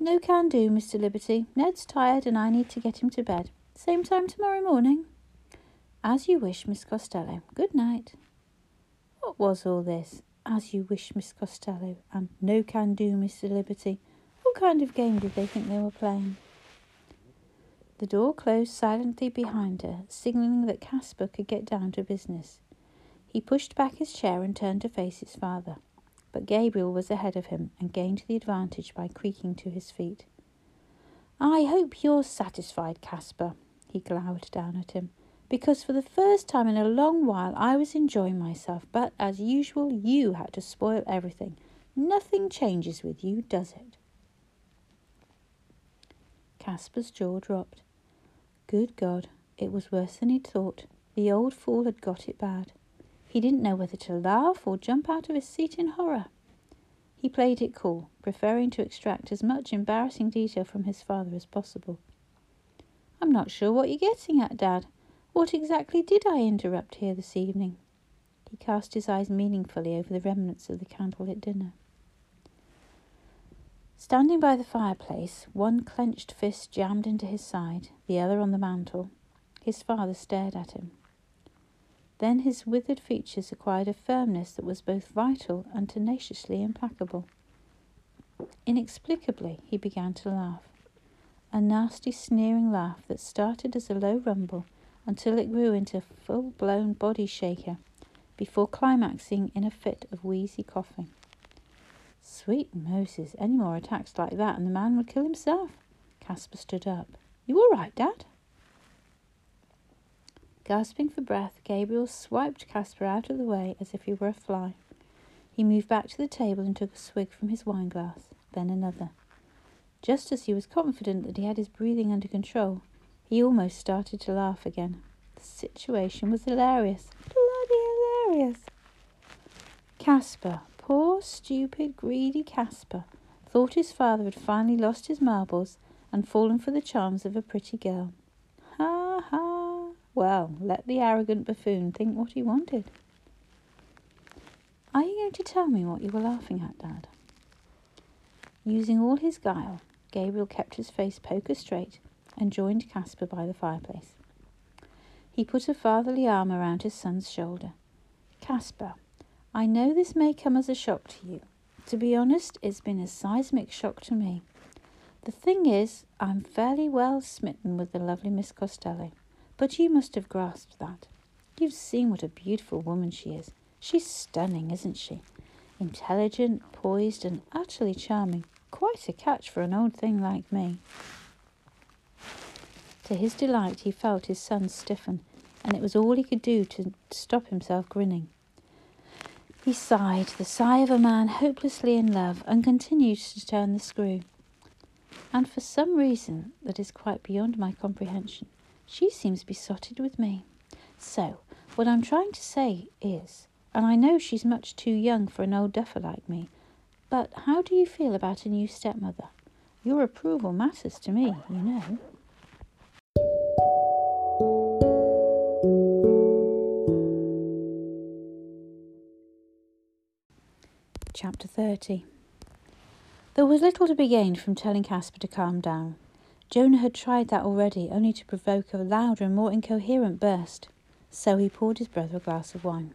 No can do, Mr. Liberty. Ned's tired and I need to get him to bed. Same time tomorrow morning. As you wish, Miss Costello. Good night. What was all this? As you wish, Miss Costello, and no can do, Mr. Liberty. What kind of game did they think they were playing? The door closed silently behind her, signalling that Caspar could get down to business. He pushed back his chair and turned to face his father but Gabriel was ahead of him and gained the advantage by creaking to his feet. I hope you're satisfied, Caspar, he glowered down at him, because for the first time in a long while I was enjoying myself, but as usual you had to spoil everything. Nothing changes with you, does it? Caspar's jaw dropped. Good God, it was worse than he'd thought. The old fool had got it bad. He didn't know whether to laugh or jump out of his seat in horror. He played it cool, preferring to extract as much embarrassing detail from his father as possible. I'm not sure what you're getting at, Dad. What exactly did I interrupt here this evening? he cast his eyes meaningfully over the remnants of the candlelit dinner. Standing by the fireplace, one clenched fist jammed into his side, the other on the mantel, his father stared at him. Then his withered features acquired a firmness that was both vital and tenaciously implacable. Inexplicably, he began to laugh. A nasty, sneering laugh that started as a low rumble until it grew into a full blown body shaker before climaxing in a fit of wheezy coughing. Sweet Moses, any more attacks like that and the man would kill himself. Caspar stood up. You all right, Dad? Gasping for breath, Gabriel swiped Caspar out of the way as if he were a fly. He moved back to the table and took a swig from his wine glass, then another. Just as he was confident that he had his breathing under control, he almost started to laugh again. The situation was hilarious. Bloody hilarious. Caspar, poor, stupid, greedy Caspar, thought his father had finally lost his marbles and fallen for the charms of a pretty girl. Well, let the arrogant buffoon think what he wanted. Are you going to tell me what you were laughing at, Dad? Using all his guile, Gabriel kept his face poker straight and joined Caspar by the fireplace. He put a fatherly arm around his son's shoulder. Caspar, I know this may come as a shock to you. To be honest, it's been a seismic shock to me. The thing is, I'm fairly well smitten with the lovely Miss Costello. But you must have grasped that. You've seen what a beautiful woman she is. She's stunning, isn't she? Intelligent, poised, and utterly charming. Quite a catch for an old thing like me. To his delight, he felt his son stiffen, and it was all he could do to stop himself grinning. He sighed, the sigh of a man hopelessly in love, and continued to turn the screw. And for some reason that is quite beyond my comprehension, she seems besotted with me. So, what I'm trying to say is, and I know she's much too young for an old duffer like me, but how do you feel about a new stepmother? Your approval matters to me, you know. Chapter 30 There was little to be gained from telling Caspar to calm down. Jonah had tried that already, only to provoke a louder and more incoherent burst. So he poured his brother a glass of wine.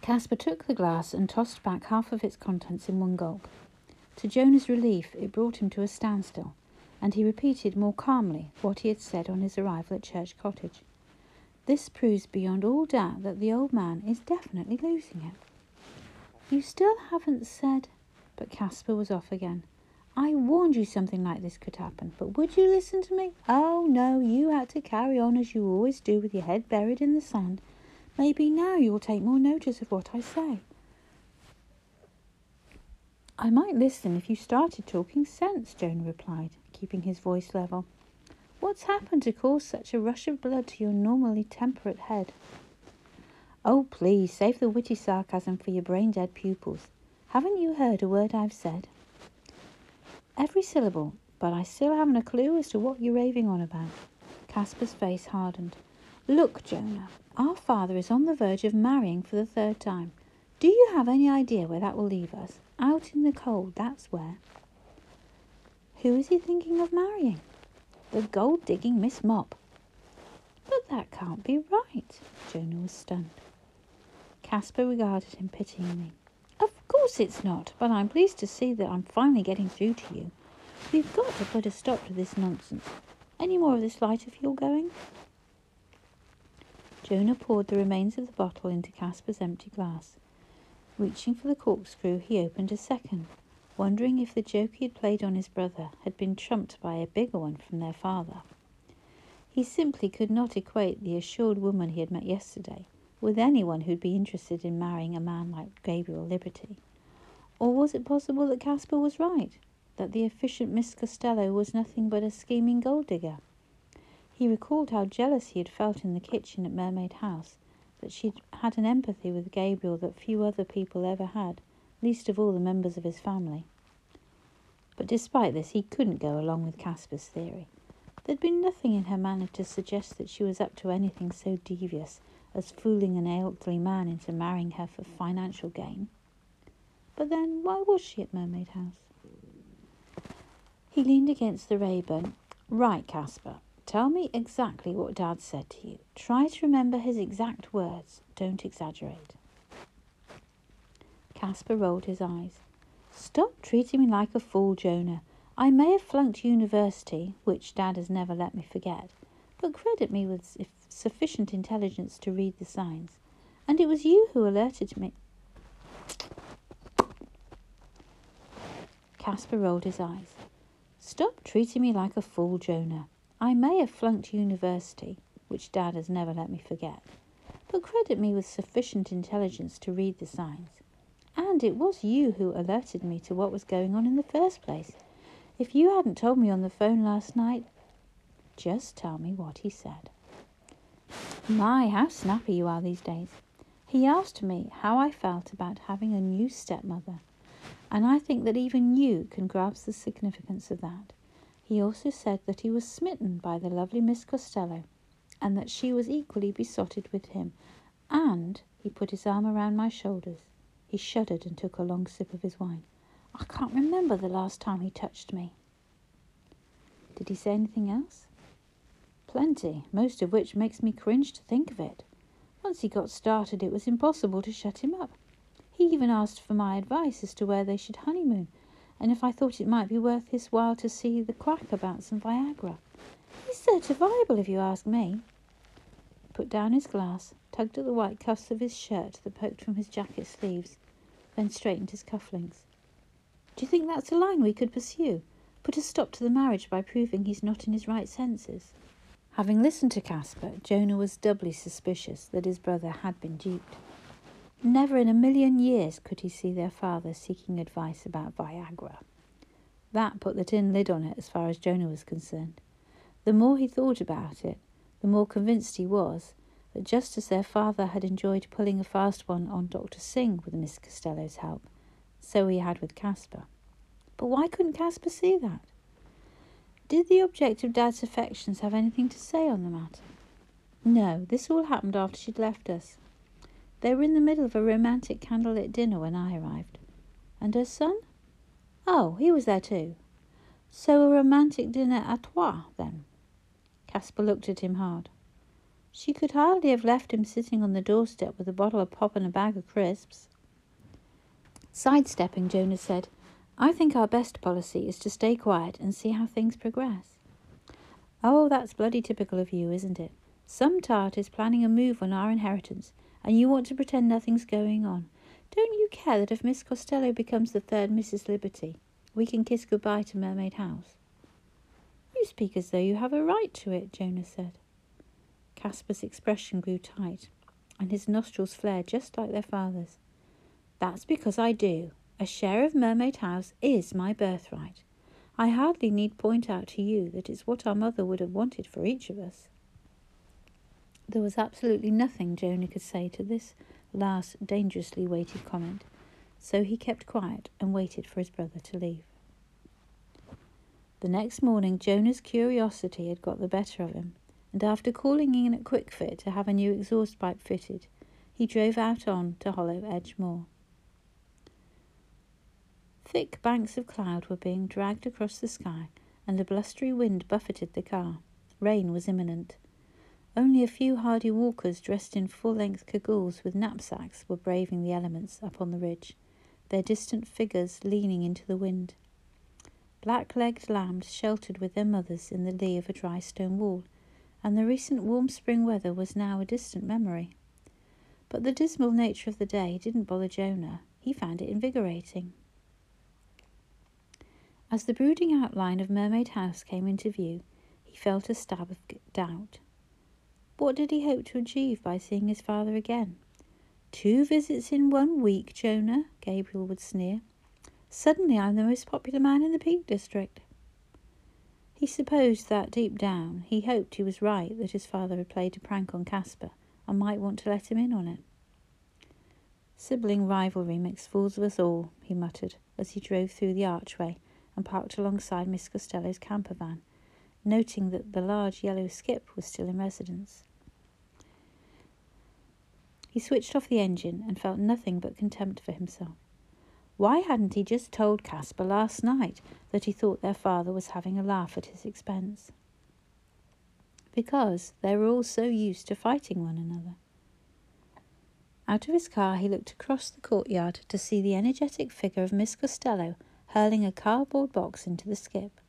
Caspar took the glass and tossed back half of its contents in one gulp. To Jonah's relief, it brought him to a standstill, and he repeated more calmly what he had said on his arrival at Church Cottage. This proves beyond all doubt that the old man is definitely losing it. You still haven't said. But Caspar was off again. I warned you something like this could happen, but would you listen to me? Oh, no, you had to carry on as you always do with your head buried in the sand. Maybe now you'll take more notice of what I say. I might listen if you started talking sense, Jonah replied, keeping his voice level. What's happened to cause such a rush of blood to your normally temperate head? Oh, please, save the witty sarcasm for your brain dead pupils. Haven't you heard a word I've said? Every syllable, but I still haven't a clue as to what you're raving on about. Caspar's face hardened. Look, Jonah, our father is on the verge of marrying for the third time. Do you have any idea where that will leave us? Out in the cold, that's where. Who is he thinking of marrying? The gold digging Miss Mop. But that can't be right. Jonah was stunned. Caspar regarded him pityingly. Of course it's not, but I'm pleased to see that I'm finally getting through to you. We've got to put a stop to this nonsense. Any more of this lighter fuel going? Jonah poured the remains of the bottle into Caspar's empty glass. Reaching for the corkscrew, he opened a second, wondering if the joke he had played on his brother had been trumped by a bigger one from their father. He simply could not equate the assured woman he had met yesterday with anyone who'd be interested in marrying a man like Gabriel Liberty. Or was it possible that Caspar was right, that the efficient Miss Costello was nothing but a scheming gold digger? He recalled how jealous he had felt in the kitchen at Mermaid House, that she'd had an empathy with Gabriel that few other people ever had, least of all the members of his family. But despite this, he couldn't go along with Caspar's theory. There'd been nothing in her manner to suggest that she was up to anything so devious as fooling an elderly man into marrying her for financial gain. But then, why was she at Mermaid House? He leaned against the Rayburn. Right, Caspar. Tell me exactly what Dad said to you. Try to remember his exact words. Don't exaggerate. Caspar rolled his eyes. Stop treating me like a fool, Jonah. I may have flunked university, which Dad has never let me forget, but credit me with sufficient intelligence to read the signs. And it was you who alerted me. Caspar rolled his eyes. Stop treating me like a fool, Jonah. I may have flunked university, which Dad has never let me forget, but credit me with sufficient intelligence to read the signs. And it was you who alerted me to what was going on in the first place. If you hadn't told me on the phone last night, just tell me what he said. My, how snappy you are these days. He asked me how I felt about having a new stepmother, and I think that even you can grasp the significance of that. He also said that he was smitten by the lovely Miss Costello, and that she was equally besotted with him, and he put his arm around my shoulders. He shuddered and took a long sip of his wine. I can't remember the last time he touched me. Did he say anything else? Plenty, most of which makes me cringe to think of it. Once he got started, it was impossible to shut him up. He even asked for my advice as to where they should honeymoon, and if I thought it might be worth his while to see the quack about some Viagra. He's certifiable, if you ask me. He put down his glass, tugged at the white cuffs of his shirt that poked from his jacket sleeves, then straightened his cufflinks. Do you think that's a line we could pursue? Put a stop to the marriage by proving he's not in his right senses? Having listened to Caspar, Jonah was doubly suspicious that his brother had been duped. Never in a million years could he see their father seeking advice about Viagra. That put the tin lid on it as far as Jonah was concerned. The more he thought about it, the more convinced he was that just as their father had enjoyed pulling a fast one on Dr. Singh with Miss Costello's help, so he had with Caspar. But why couldn't Caspar see that? Did the object of Dad's affections have anything to say on the matter? No, this all happened after she'd left us. They were in the middle of a romantic candlelit dinner when I arrived. And her son? Oh, he was there too. So a romantic dinner à trois, then? Caspar looked at him hard. She could hardly have left him sitting on the doorstep with a bottle of pop and a bag of crisps. Sidestepping, Jonah said, I think our best policy is to stay quiet and see how things progress. Oh, that's bloody typical of you, isn't it? Some tart is planning a move on our inheritance, and you want to pretend nothing's going on. Don't you care that if Miss Costello becomes the third Mrs. Liberty, we can kiss goodbye to Mermaid House? You speak as though you have a right to it, Jonah said. Caspar's expression grew tight, and his nostrils flared just like their father's. That's because I do, a share of Mermaid House is my birthright. I hardly need point out to you that it's what our mother would have wanted for each of us. There was absolutely nothing Jonah could say to this last dangerously weighted comment, so he kept quiet and waited for his brother to leave. The next morning, Jonah's curiosity had got the better of him, and after calling in at Kwik-Fit to have a new exhaust pipe fitted, he drove out on to Hollow Edge Moor. Thick banks of cloud were being dragged across the sky, and a blustery wind buffeted the car. Rain was imminent. Only a few hardy walkers dressed in full length cagoules with knapsacks were braving the elements up on the ridge, their distant figures leaning into the wind. Black legged lambs sheltered with their mothers in the lee of a dry stone wall, and the recent warm spring weather was now a distant memory. But the dismal nature of the day didn't bother Jonah. He found it invigorating. As the brooding outline of Mermaid House came into view, he felt a stab of doubt. What did he hope to achieve by seeing his father again? Two visits in one week, Jonah, Gabriel would sneer. Suddenly I'm the most popular man in the Peak District. He supposed that deep down he hoped he was right that his father had played a prank on Caspar and might want to let him in on it. Sibling rivalry makes fools of us all, he muttered as he drove through the archway and parked alongside Miss Costello's camper van, noting that the large yellow skip was still in residence. He switched off the engine and felt nothing but contempt for himself. Why hadn't he just told Caspar last night that he thought their father was having a laugh at his expense? Because they were all so used to fighting one another. Out of his car, he looked across the courtyard to see the energetic figure of Miss Costello hurling a cardboard box into the skip.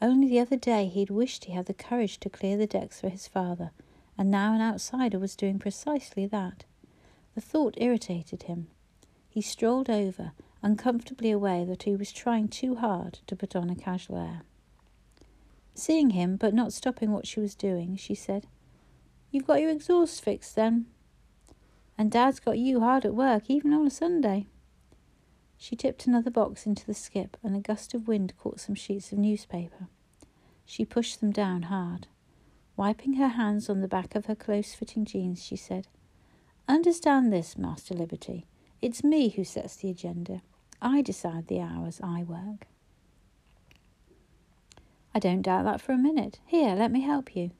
Only the other day he had wished he had the courage to clear the decks for his father, and now an outsider was doing precisely that. The thought irritated him. He strolled over, uncomfortably aware that he was trying too hard to put on a casual air. Seeing him, but not stopping what she was doing, she said, You've got your exhaust fixed then? And Dad's got you hard at work, even on a Sunday. She tipped another box into the skip, and a gust of wind caught some sheets of newspaper. She pushed them down hard. Wiping her hands on the back of her close fitting jeans, she said, Understand this, Master Liberty. It's me who sets the agenda. I decide the hours I work. I don't doubt that for a minute. Here, let me help you.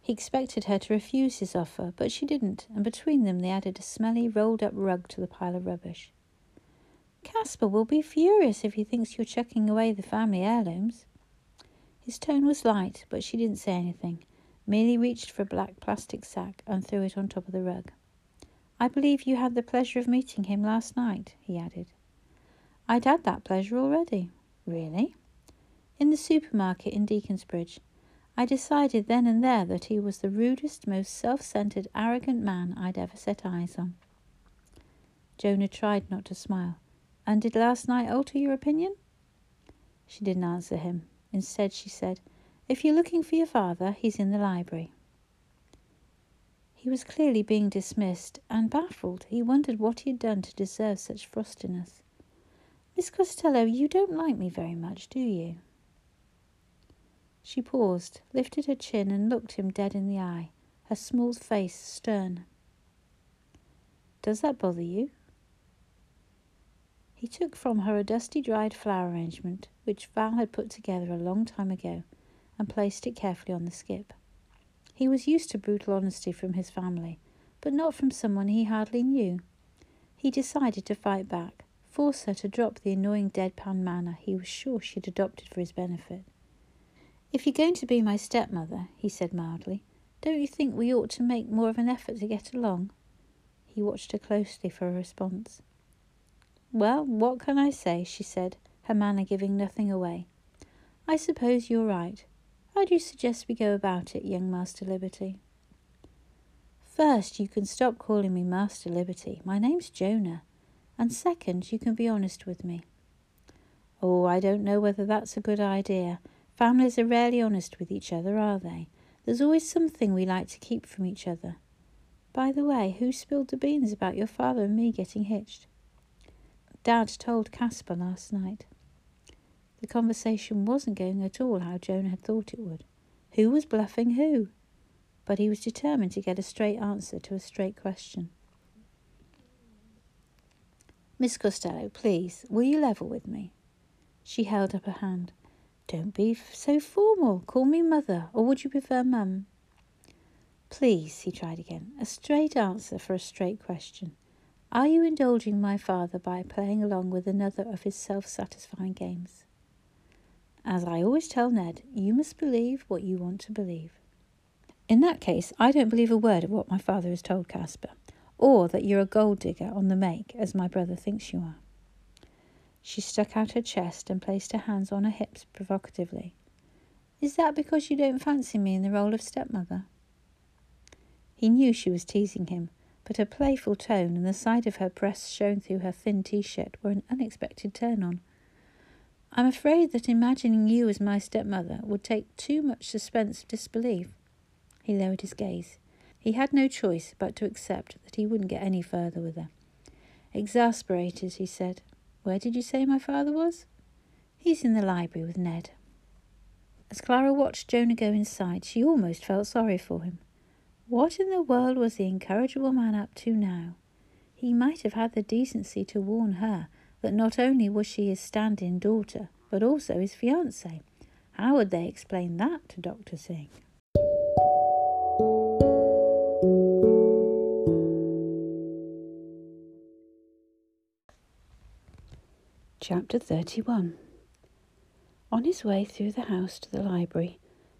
He expected her to refuse his offer, but she didn't, and between them they added a smelly, rolled up rug to the pile of rubbish. Caspar will be furious if he thinks you're chucking away the family heirlooms. His tone was light, but she didn't say anything, merely reached for a black plastic sack and threw it on top of the rug. I believe you had the pleasure of meeting him last night, he added. I'd had that pleasure already. Really? In the supermarket in Deaconsbridge. I decided then and there that he was the rudest, most self centered, arrogant man I'd ever set eyes on. Jonah tried not to smile. And did last night alter your opinion? She didn't answer him. Instead, she said, If you're looking for your father, he's in the library. He was clearly being dismissed and baffled. He wondered what he had done to deserve such frostiness. Miss Costello, you don't like me very much, do you? She paused, lifted her chin, and looked him dead in the eye, her small face stern. Does that bother you? He took from her a dusty dried flower arrangement, which Val had put together a long time ago, and placed it carefully on the skip. He was used to brutal honesty from his family, but not from someone he hardly knew. He decided to fight back, force her to drop the annoying deadpan manner he was sure she had adopted for his benefit. If you're going to be my stepmother, he said mildly, don't you think we ought to make more of an effort to get along? He watched her closely for a response. Well, what can I say? she said, her manner giving nothing away. I suppose you're right. How do you suggest we go about it, young Master Liberty? First, you can stop calling me Master Liberty. My name's Jonah. And second, you can be honest with me. Oh, I don't know whether that's a good idea. Families are rarely honest with each other, are they? There's always something we like to keep from each other. By the way, who spilled the beans about your father and me getting hitched? Dad told Caspar last night. The conversation wasn't going at all how Jonah had thought it would. Who was bluffing who? But he was determined to get a straight answer to a straight question. Miss Costello, please, will you level with me? She held up a hand. Don't be so formal. Call me mother, or would you prefer mum? Please, he tried again. A straight answer for a straight question. Are you indulging my father by playing along with another of his self satisfying games? As I always tell Ned, you must believe what you want to believe. In that case, I don't believe a word of what my father has told Caspar, or that you're a gold digger on the make, as my brother thinks you are. She stuck out her chest and placed her hands on her hips provocatively. Is that because you don't fancy me in the role of stepmother? He knew she was teasing him, but her playful tone and the sight of her breasts showing through her thin t shirt were an unexpected turn on. I'm afraid that imagining you as my stepmother would take too much suspense of disbelief. He lowered his gaze. He had no choice but to accept that he wouldn't get any further with her. Exasperated, he said, where did you say my father was? He's in the library with Ned. As Clara watched Jonah go inside, she almost felt sorry for him. What in the world was the incorrigible man up to now? He might have had the decency to warn her that not only was she his standing daughter, but also his fiance. How would they explain that to Dr. Singh? Chapter 31 On his way through the house to the library,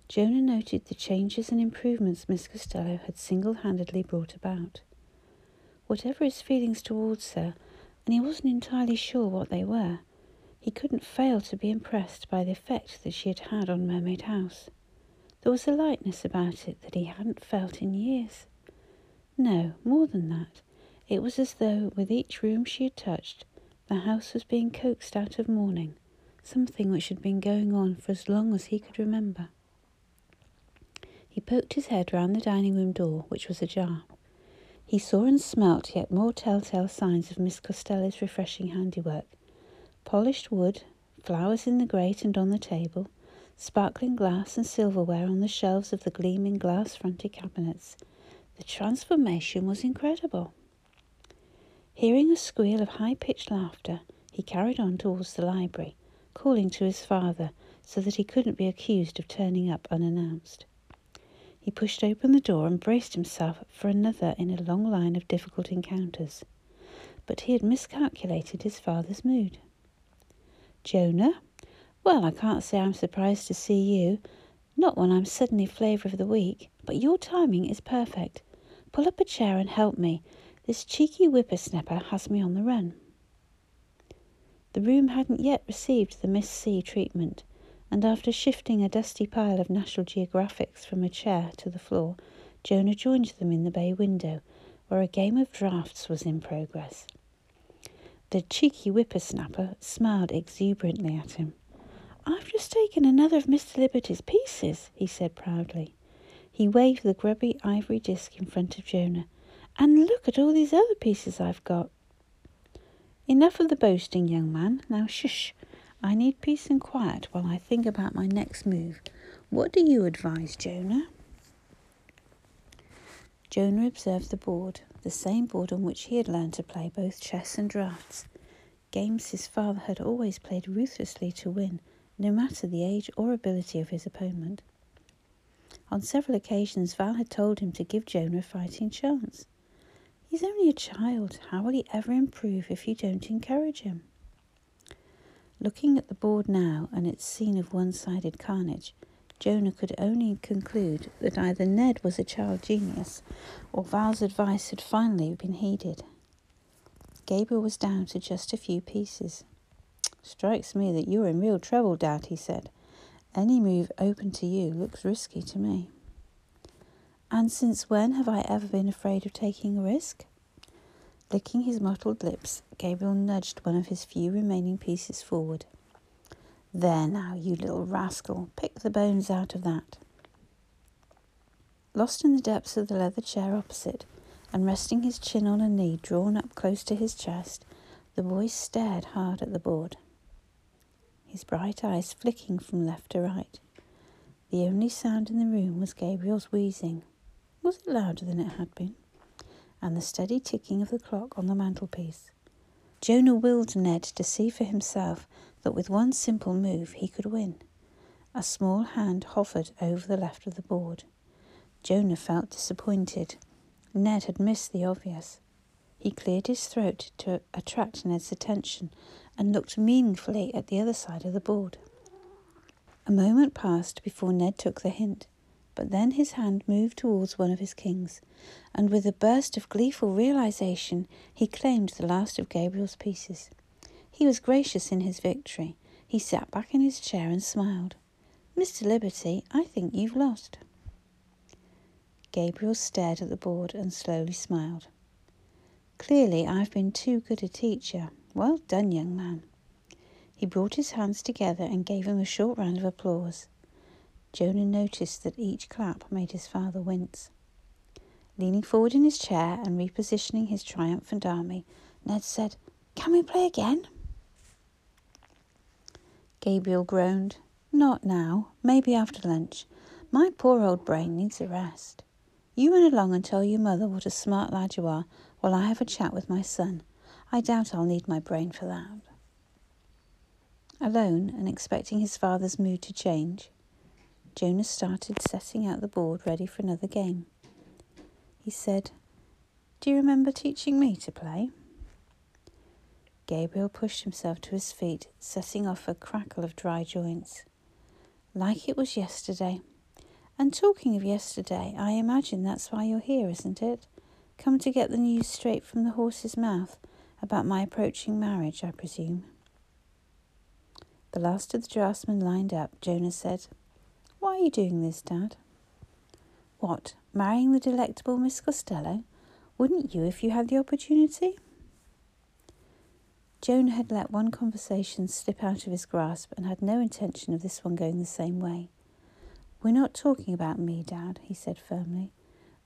Jonah noted the changes and improvements Miss Costello had single handedly brought about. Whatever his feelings towards her, and he wasn't entirely sure what they were, he couldn't fail to be impressed by the effect that she had had on Mermaid House. There was a lightness about it that he hadn't felt in years. No, more than that. It was as though, with each room she had touched, the house was being coaxed out of mourning, something which had been going on for as long as he could remember. He poked his head round the dining room door, which was ajar. He saw and smelt yet more telltale signs of Miss Costello's refreshing handiwork. Polished wood, flowers in the grate and on the table, sparkling glass and silverware on the shelves of the gleaming glass-fronted cabinets. The transformation was incredible. Hearing a squeal of high pitched laughter, he carried on towards the library, calling to his father so that he couldn't be accused of turning up unannounced. He pushed open the door and braced himself for another in a long line of difficult encounters. But he had miscalculated his father's mood. Jonah? Well, I can't say I'm surprised to see you. Not when I'm suddenly flavour of the week, but your timing is perfect. Pull up a chair and help me. This cheeky whippersnapper has me on the run. The room hadn't yet received the Miss C treatment, and after shifting a dusty pile of National Geographics from a chair to the floor, Jonah joined them in the bay window, where a game of draughts was in progress. The cheeky whippersnapper smiled exuberantly at him. I've just taken another of Mr. Liberty's pieces, he said proudly. He waved the grubby ivory disc in front of Jonah. And look at all these other pieces I've got. Enough of the boasting, young man. Now shush. I need peace and quiet while I think about my next move. What do you advise, Jonah? Jonah observed the board, the same board on which he had learned to play both chess and draughts. Games his father had always played ruthlessly to win, no matter the age or ability of his opponent. On several occasions, Val had told him to give Jonah a fighting chance. He's only a child. How will he ever improve if you don't encourage him? Looking at the board now and its scene of one sided carnage, Jonah could only conclude that either Ned was a child genius or Val's advice had finally been heeded. Gabriel was down to just a few pieces. Strikes me that you're in real trouble, Dad, he said. Any move open to you looks risky to me. And since when have I ever been afraid of taking a risk? Licking his mottled lips, Gabriel nudged one of his few remaining pieces forward. There now, you little rascal, pick the bones out of that. Lost in the depths of the leather chair opposite, and resting his chin on a knee drawn up close to his chest, the boy stared hard at the board, his bright eyes flicking from left to right. The only sound in the room was Gabriel's wheezing. Was it louder than it had been? And the steady ticking of the clock on the mantelpiece. Jonah willed Ned to see for himself that with one simple move he could win. A small hand hovered over the left of the board. Jonah felt disappointed. Ned had missed the obvious. He cleared his throat to attract Ned's attention and looked meaningfully at the other side of the board. A moment passed before Ned took the hint. But then his hand moved towards one of his kings, and with a burst of gleeful realization, he claimed the last of Gabriel's pieces. He was gracious in his victory. He sat back in his chair and smiled. Mr. Liberty, I think you've lost. Gabriel stared at the board and slowly smiled. Clearly, I've been too good a teacher. Well done, young man. He brought his hands together and gave him a short round of applause. Jonah noticed that each clap made his father wince. Leaning forward in his chair and repositioning his triumphant army, Ned said, Can we play again? Gabriel groaned. Not now. Maybe after lunch. My poor old brain needs a rest. You run along and tell your mother what a smart lad you are while I have a chat with my son. I doubt I'll need my brain for that. Alone and expecting his father's mood to change, Jonah started setting out the board ready for another game. He said, Do you remember teaching me to play? Gabriel pushed himself to his feet, setting off a crackle of dry joints. Like it was yesterday. And talking of yesterday, I imagine that's why you're here, isn't it? Come to get the news straight from the horse's mouth about my approaching marriage, I presume. The last of the draftsmen lined up. Jonah said, Why are you doing this, Dad? What, marrying the delectable Miss Costello? Wouldn't you if you had the opportunity? Jonah had let one conversation slip out of his grasp and had no intention of this one going the same way. We're not talking about me, Dad, he said firmly.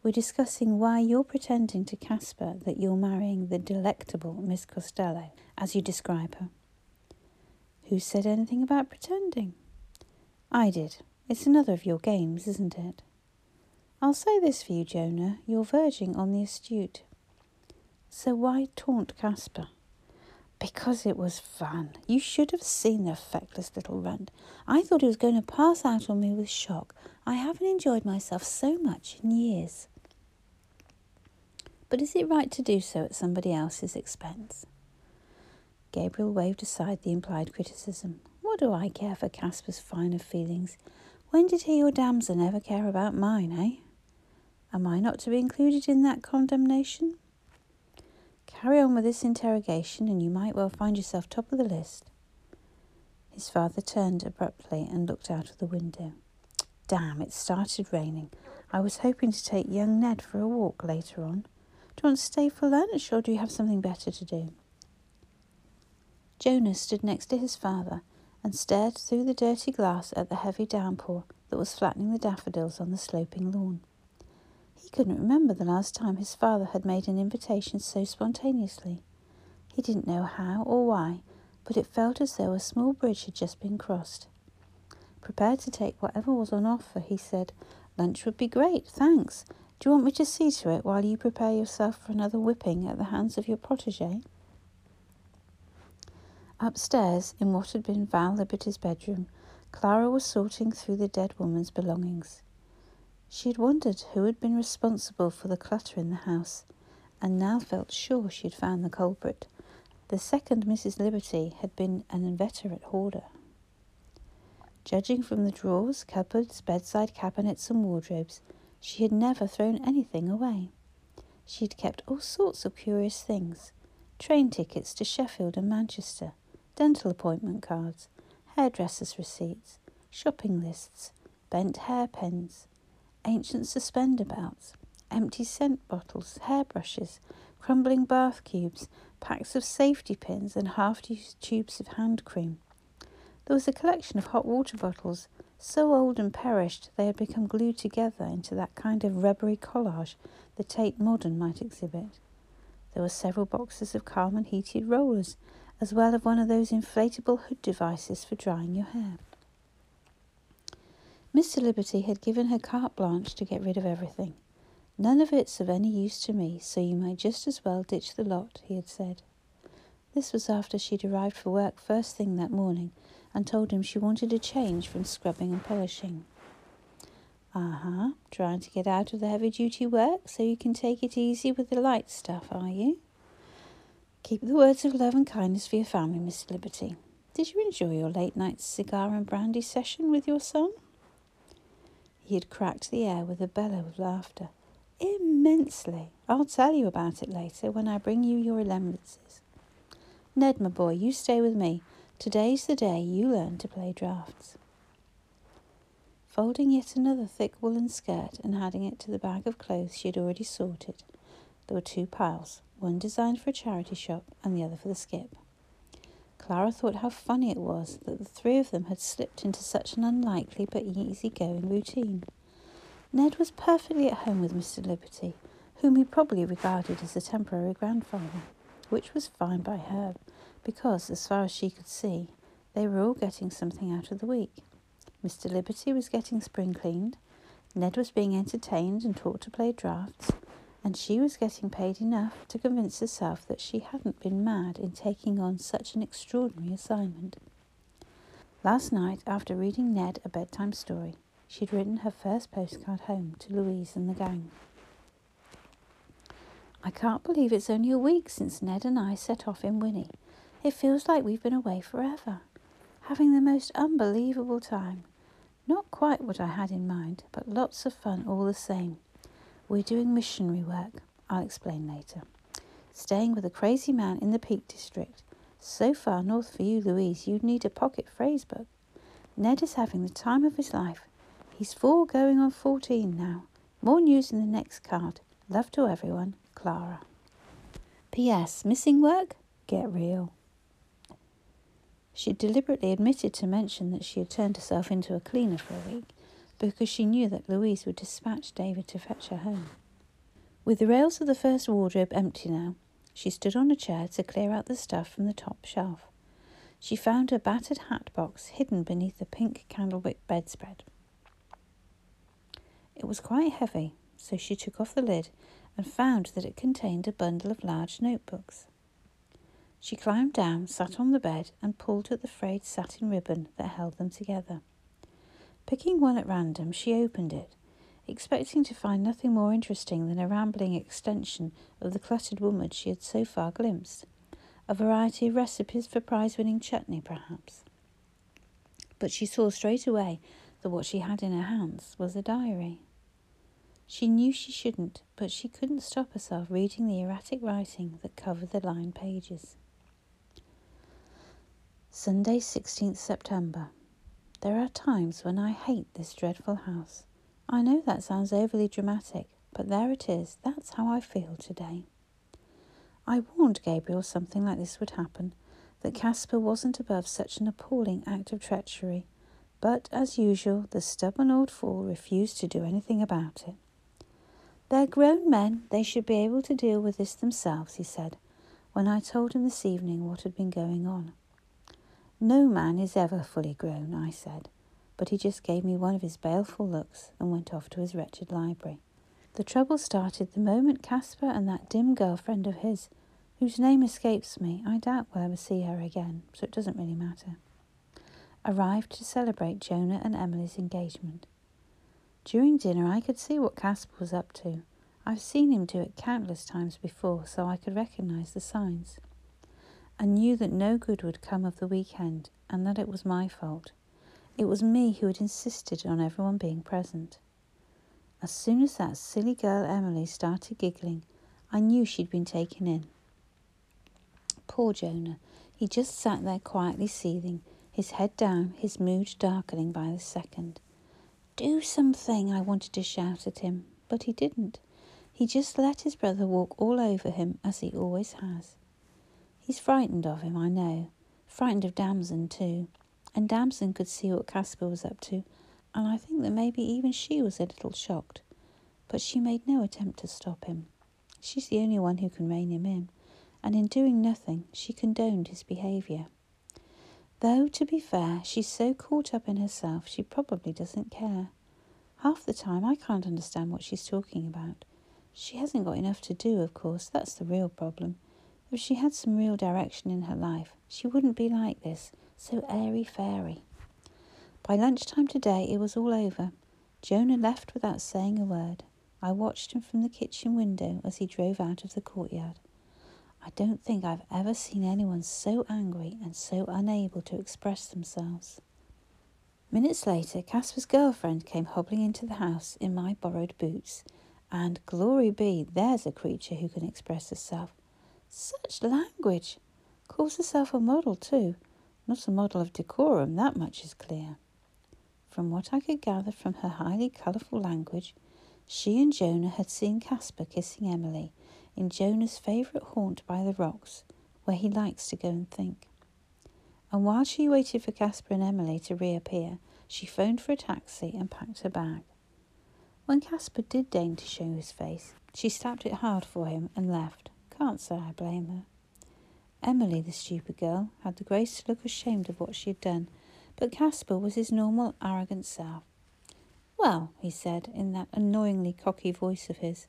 We're discussing why you're pretending to Caspar that you're marrying the delectable Miss Costello, as you describe her. Who said anything about pretending? I did. It's another of your games, isn't it? I'll say this for you, Jonah. You're verging on the astute. So why taunt Caspar? Because it was fun. You should have seen the feckless little runt. I thought he was going to pass out on me with shock. I haven't enjoyed myself so much in years. But is it right to do so at somebody else's expense? Gabriel waved aside the implied criticism. What do I care for Caspar's finer feelings? When did he or Damson ever care about mine, eh? Am I not to be included in that condemnation? Carry on with this interrogation, and you might well find yourself top of the list. His father turned abruptly and looked out of the window. Damn, it started raining. I was hoping to take young Ned for a walk later on. Do you want to stay for lunch, or do you have something better to do? Jonah stood next to his father and stared through the dirty glass at the heavy downpour that was flattening the daffodils on the sloping lawn. He couldn't remember the last time his father had made an invitation so spontaneously. He didn't know how or why, but it felt as though a small bridge had just been crossed. Prepared to take whatever was on offer, he said, Lunch would be great, thanks. Do you want me to see to it while you prepare yourself for another whipping at the hands of your protege? Upstairs, in what had been Val Liberty's bedroom, Clara was sorting through the dead woman's belongings. She had wondered who had been responsible for the clutter in the house, and now felt sure she had found the culprit. The second Mrs. Liberty had been an inveterate hoarder. Judging from the drawers, cupboards, bedside cabinets, and wardrobes, she had never thrown anything away. She had kept all sorts of curious things train tickets to Sheffield and Manchester, dental appointment cards, hairdressers' receipts, shopping lists, bent hairpins, ancient suspender belts, empty scent bottles, hairbrushes, crumbling bath cubes, packs of safety pins, and half used tubes of hand cream. There was a collection of hot water bottles, so old and perished they had become glued together into that kind of rubbery collage the Tate Modern might exhibit. There were several boxes of Carmen heated rollers, as well as one of those inflatable hood devices for drying your hair. Mr. Liberty had given her carte blanche to get rid of everything. None of it's of any use to me, so you might just as well ditch the lot, he had said. This was after she'd arrived for work first thing that morning and told him she wanted a change from scrubbing and polishing. Uh huh, trying to get out of the heavy duty work so you can take it easy with the light stuff, are you? Keep the words of love and kindness for your family, Miss Liberty. Did you enjoy your late night cigar and brandy session with your son? He had cracked the air with a bellow of laughter. Immensely. I'll tell you about it later when I bring you your remembrances. Ned, my boy, you stay with me. Today's the day you learn to play draughts. Folding yet another thick woolen skirt and adding it to the bag of clothes she had already sorted, there were two piles, one designed for a charity shop and the other for the skip. Clara thought how funny it was that the three of them had slipped into such an unlikely but easy-going routine. Ned was perfectly at home with Mr. Liberty, whom he probably regarded as a temporary grandfather, which was fine by her, because, as far as she could see, they were all getting something out of the week. Mr. Liberty was getting spring cleaned, Ned was being entertained and taught to play draughts, and she was getting paid enough to convince herself that she hadn't been mad in taking on such an extraordinary assignment. Last night, after reading Ned a bedtime story, she'd written her first postcard home to Louise and the gang. I can't believe it's only a week since Ned and I set off in Winnie. It feels like we've been away forever, having the most unbelievable time. Not quite what I had in mind, but lots of fun all the same. We're doing missionary work. I'll explain later. Staying with a crazy man in the Peak District. So far north for you, Louise, you'd need a pocket phrase book. Ned is having the time of his life. He's four going on fourteen now. More news in the next card. Love to everyone, Clara. P.S. Missing work? Get real. She deliberately admitted to mention that she had turned herself into a cleaner for a week because she knew that Louise would dispatch David to fetch her home. With the rails of the first wardrobe empty now, she stood on a chair to clear out the stuff from the top shelf. She found a battered hat box hidden beneath a pink candlewick bedspread. It was quite heavy, so she took off the lid and found that it contained a bundle of large notebooks. She climbed down, sat on the bed, and pulled at the frayed satin ribbon that held them together. Picking one at random, she opened it, expecting to find nothing more interesting than a rambling extension of the cluttered woman she had so far glimpsed. A variety of recipes for prize winning chutney, perhaps. But she saw straight away that what she had in her hands was a diary. She knew she shouldn't, but she couldn't stop herself reading the erratic writing that covered the lined pages. Sunday, 16th September. There are times when I hate this dreadful house. I know that sounds overly dramatic, but there it is. That's how I feel today. I warned Gabriel something like this would happen, that Caspar wasn't above such an appalling act of treachery, but as usual, the stubborn old fool refused to do anything about it. They're grown men, they should be able to deal with this themselves, he said, when I told him this evening what had been going on. No man is ever fully grown, I said, but he just gave me one of his baleful looks and went off to his wretched library. The trouble started the moment Caspar and that dim girlfriend of his, whose name escapes me, I doubt we'll ever see her again, so it doesn't really matter, arrived to celebrate Jonah and Emily's engagement. During dinner, I could see what Caspar was up to. I've seen him do it countless times before, so I could recognize the signs. I knew that no good would come of the weekend and that it was my fault. It was me who had insisted on everyone being present. As soon as that silly girl Emily started giggling, I knew she'd been taken in. Poor Jonah. He just sat there quietly seething, his head down, his mood darkening by the second. Do something, I wanted to shout at him, but he didn't. He just let his brother walk all over him as he always has. He's frightened of him, I know. Frightened of Damson, too. And Damson could see what Caspar was up to and I think that maybe even she was a little shocked. But she made no attempt to stop him. She's the only one who can rein him in, and in doing nothing, she condoned his behaviour. Though, to be fair, she's so caught up in herself she probably doesn't care. Half the time I can't understand what she's talking about. She hasn't got enough to do, of course, that's the real problem. If she had some real direction in her life, she wouldn't be like this, so airy fairy. By lunchtime today, it was all over. Jonah left without saying a word. I watched him from the kitchen window as he drove out of the courtyard. I don't think I've ever seen anyone so angry and so unable to express themselves. Minutes later, Caspar's girlfriend came hobbling into the house in my borrowed boots, and glory be, there's a creature who can express herself. Such language! Calls herself a model, too. Not a model of decorum, that much is clear. From what I could gather from her highly colourful language, she and Jonah had seen Caspar kissing Emily in Jonah's favourite haunt by the rocks, where he likes to go and think. And while she waited for Caspar and Emily to reappear, she phoned for a taxi and packed her bag. When Caspar did deign to show his face, she slapped it hard for him and left. Can't say I blame her. Emily, the stupid girl, had the grace to look ashamed of what she had done but Caspar was his normal, arrogant self. Well, he said in that annoyingly cocky voice of his,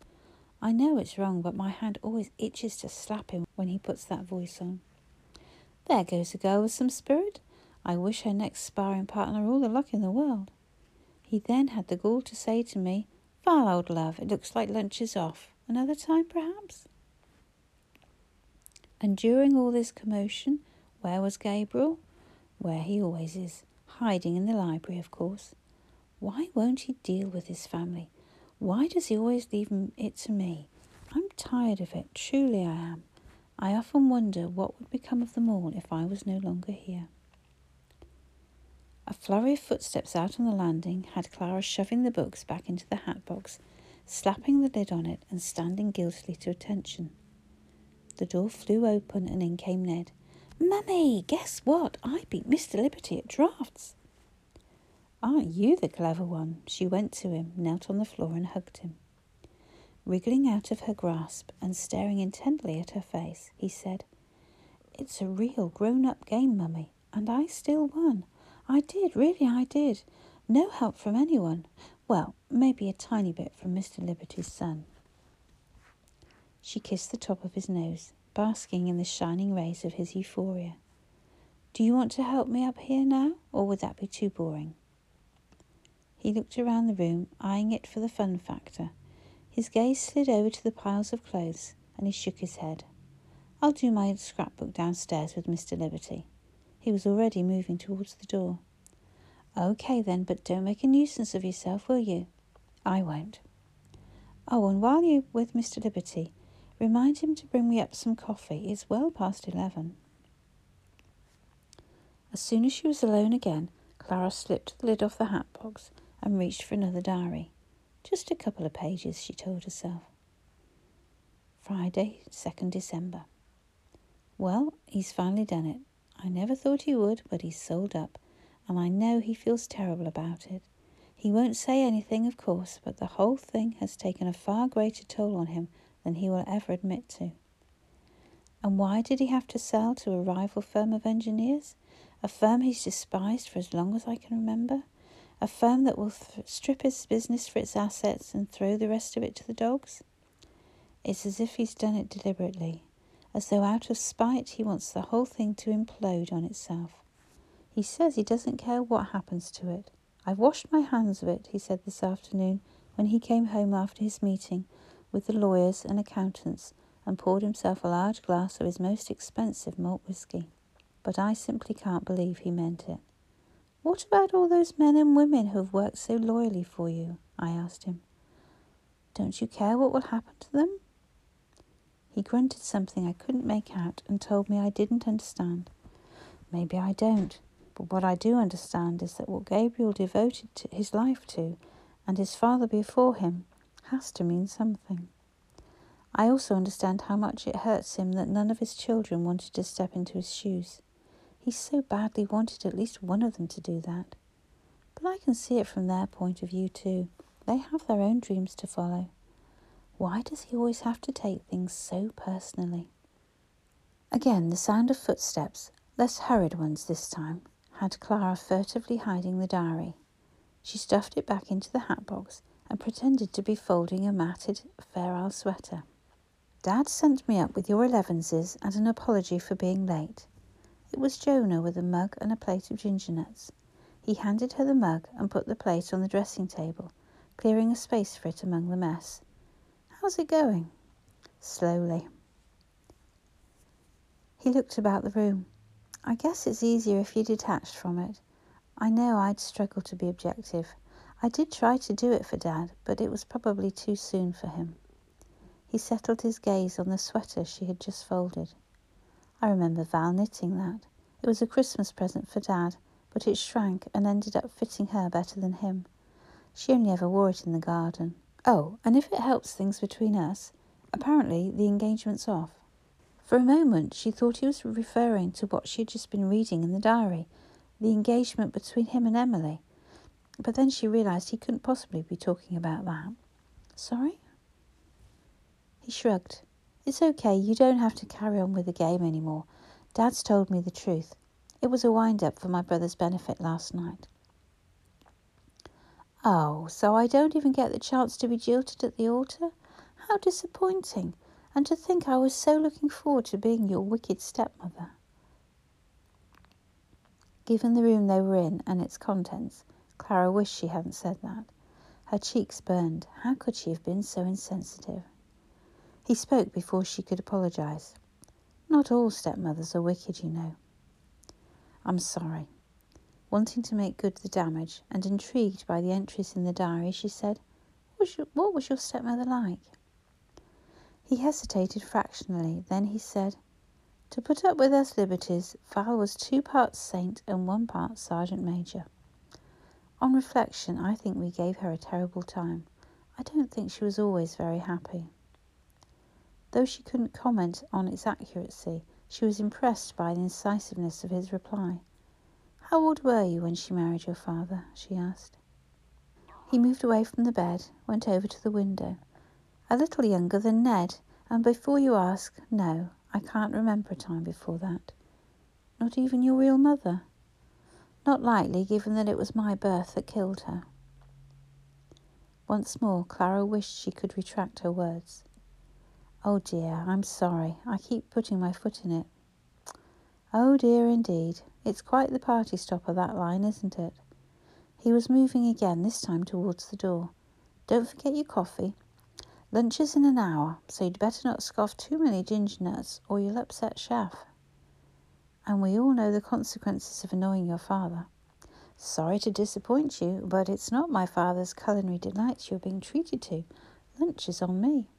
I know it's wrong, but my hand always itches to slap him when he puts that voice on. There goes a girl with some spirit. I wish her next sparring partner all the luck in the world. He then had the gall to say to me, Well, old love, it looks like lunch is off. Another time, perhaps? And during all this commotion, Where was Gabriel? Where he always is, hiding in the library, of course. Why won't he deal with his family? Why does he always leave it to me? I'm tired of it, truly I am. I often wonder what would become of them all if I was no longer here. A flurry of footsteps out on the landing had Clara shoving the books back into the hat box, slapping the lid on it, and standing guiltily to attention. The door flew open and in came Ned. Mummy, guess what? I beat Mr. Liberty at draughts. Aren't you the clever one? She went to him, knelt on the floor, and hugged him. Wriggling out of her grasp and staring intently at her face, he said, It's a real grown up game, Mummy, and I still won. I did, really, I did. No help from anyone. Well, maybe a tiny bit from Mr. Liberty's son. She kissed the top of his nose, basking in the shining rays of his euphoria. Do you want to help me up here now, or would that be too boring? He looked around the room, eyeing it for the fun factor. His gaze slid over to the piles of clothes, and he shook his head. I'll do my scrapbook downstairs with Mr. Liberty. He was already moving towards the door. Okay then, but don't make a nuisance of yourself, will you? I won't. Oh, and while you're with Mr. Liberty, remind him to bring me up some coffee. It's well past eleven. As soon as she was alone again, Clara slipped the lid off the hat box and reached for another diary. Just a couple of pages, she told herself. Friday, 2nd December. Well, he's finally done it. I never thought he would, but he's sold up, and I know he feels terrible about it. He won't say anything, of course, but the whole thing has taken a far greater toll on him than he will ever admit to. And why did he have to sell to a rival firm of engineers? A firm he's despised for as long as I can remember? A firm that will th- strip his business for its assets and throw the rest of it to the dogs? It's as if he's done it deliberately, as though out of spite he wants the whole thing to implode on itself. He says he doesn't care what happens to it. I've washed my hands of it, he said this afternoon when he came home after his meeting with the lawyers and accountants and poured himself a large glass of his most expensive malt whisky. But I simply can't believe he meant it. What about all those men and women who have worked so loyally for you? I asked him. Don't you care what will happen to them? He grunted something I couldn't make out and told me I didn't understand. Maybe I don't, but what I do understand is that what Gabriel devoted his life to, and his father before him, has to mean something. I also understand how much it hurts him that none of his children wanted to step into his shoes. He so badly wanted at least one of them to do that. But I can see it from their point of view too. They have their own dreams to follow. Why does he always have to take things so personally? Again, the sound of footsteps, less hurried ones this time, had Clara furtively hiding the diary. She stuffed it back into the hat box and pretended to be folding a matted Fair sweater. Dad sent me up with your elevenses and an apology for being late. It was Jonah with a mug and a plate of ginger nuts. He handed her the mug and put the plate on the dressing table, clearing a space for it among the mess. How's it going? Slowly. He looked about the room. I guess it's easier if you're detached from it. I know I'd struggle to be objective. I did try to do it for Dad, but it was probably too soon for him. He settled his gaze on the sweater she had just folded. I remember Val knitting that. It was a Christmas present for Dad, but it shrank and ended up fitting her better than him. She only ever wore it in the garden. Oh, and if it helps things between us, apparently the engagement's off. For a moment, she thought he was referring to what she had just been reading in the diary, the engagement between him and Emily. But then she realized he couldn't possibly be talking about that. Sorry? He shrugged. It's okay, you don't have to carry on with the game anymore. Dad's told me the truth. It was a wind up for my brother's benefit last night. Oh, so I don't even get the chance to be jilted at the altar? How disappointing! And to think I was so looking forward to being your wicked stepmother. Given the room they were in and its contents, Clara wished she hadn't said that. Her cheeks burned. How could she have been so insensitive? He spoke before she could apologize. Not all stepmothers are wicked, you know. I'm sorry. Wanting to make good the damage and intrigued by the entries in the diary, she said, What was your, what was your stepmother like? He hesitated fractionally, then he said, To put up with us liberties, Val was two parts saint and one part sergeant major. On reflection, I think we gave her a terrible time. I don't think she was always very happy. Though she couldn't comment on its accuracy, she was impressed by the incisiveness of his reply. How old were you when she married your father? she asked. He moved away from the bed, went over to the window. A little younger than Ned, and before you ask, no, I can't remember a time before that. Not even your real mother? Not likely, given that it was my birth that killed her. Once more, Clara wished she could retract her words. Oh dear, I'm sorry. I keep putting my foot in it. Oh dear, indeed. It's quite the party stopper, that line, isn't it? He was moving again, this time towards the door. Don't forget your coffee. Lunch is in an hour, so you'd better not scoff too many ginger nuts or you'll upset Chef. And we all know the consequences of annoying your father. Sorry to disappoint you, but it's not my father's culinary delights you're being treated to. Lunch is on me.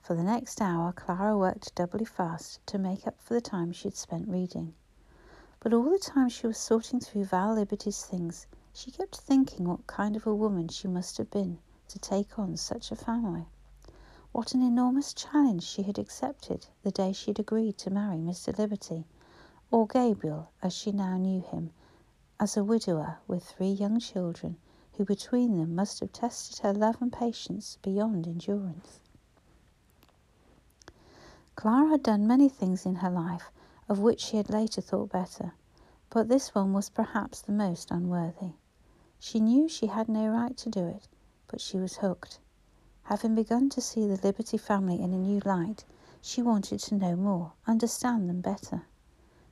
For the next hour, Clara worked doubly fast to make up for the time she had spent reading. But all the time she was sorting through Val Liberty's things, she kept thinking what kind of a woman she must have been to take on such a family. What an enormous challenge she had accepted the day she had agreed to marry Mr. Liberty, or Gabriel, as she now knew him, as a widower with three young children, who between them must have tested her love and patience beyond endurance. Clara had done many things in her life of which she had later thought better, but this one was perhaps the most unworthy. She knew she had no right to do it, but she was hooked. Having begun to see the Liberty family in a new light, she wanted to know more, understand them better.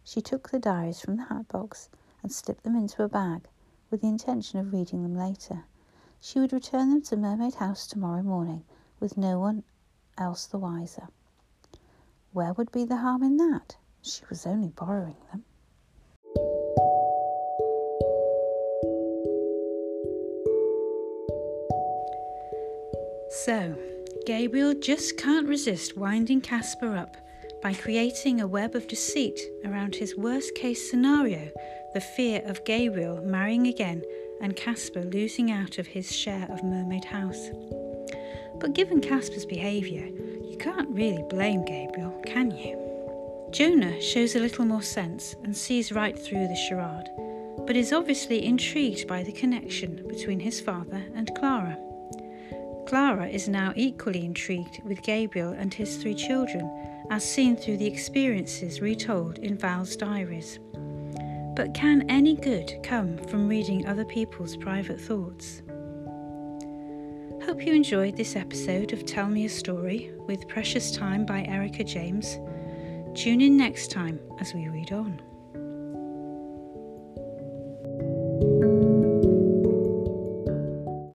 She took the diaries from the hat box and slipped them into a bag, with the intention of reading them later. She would return them to Mermaid House tomorrow morning, with no one else the wiser. Where would be the harm in that? She was only borrowing them. So, Gabriel just can't resist winding Caspar up by creating a web of deceit around his worst case scenario the fear of Gabriel marrying again and Caspar losing out of his share of Mermaid House. But given Caspar's behaviour, you can't really blame Gabriel, can you? Jonah shows a little more sense and sees right through the charade, but is obviously intrigued by the connection between his father and Clara. Clara is now equally intrigued with Gabriel and his three children, as seen through the experiences retold in Val's diaries. But can any good come from reading other people's private thoughts? Hope you enjoyed this episode of Tell Me a Story with Precious Time by Erica James. Tune in next time as we read on.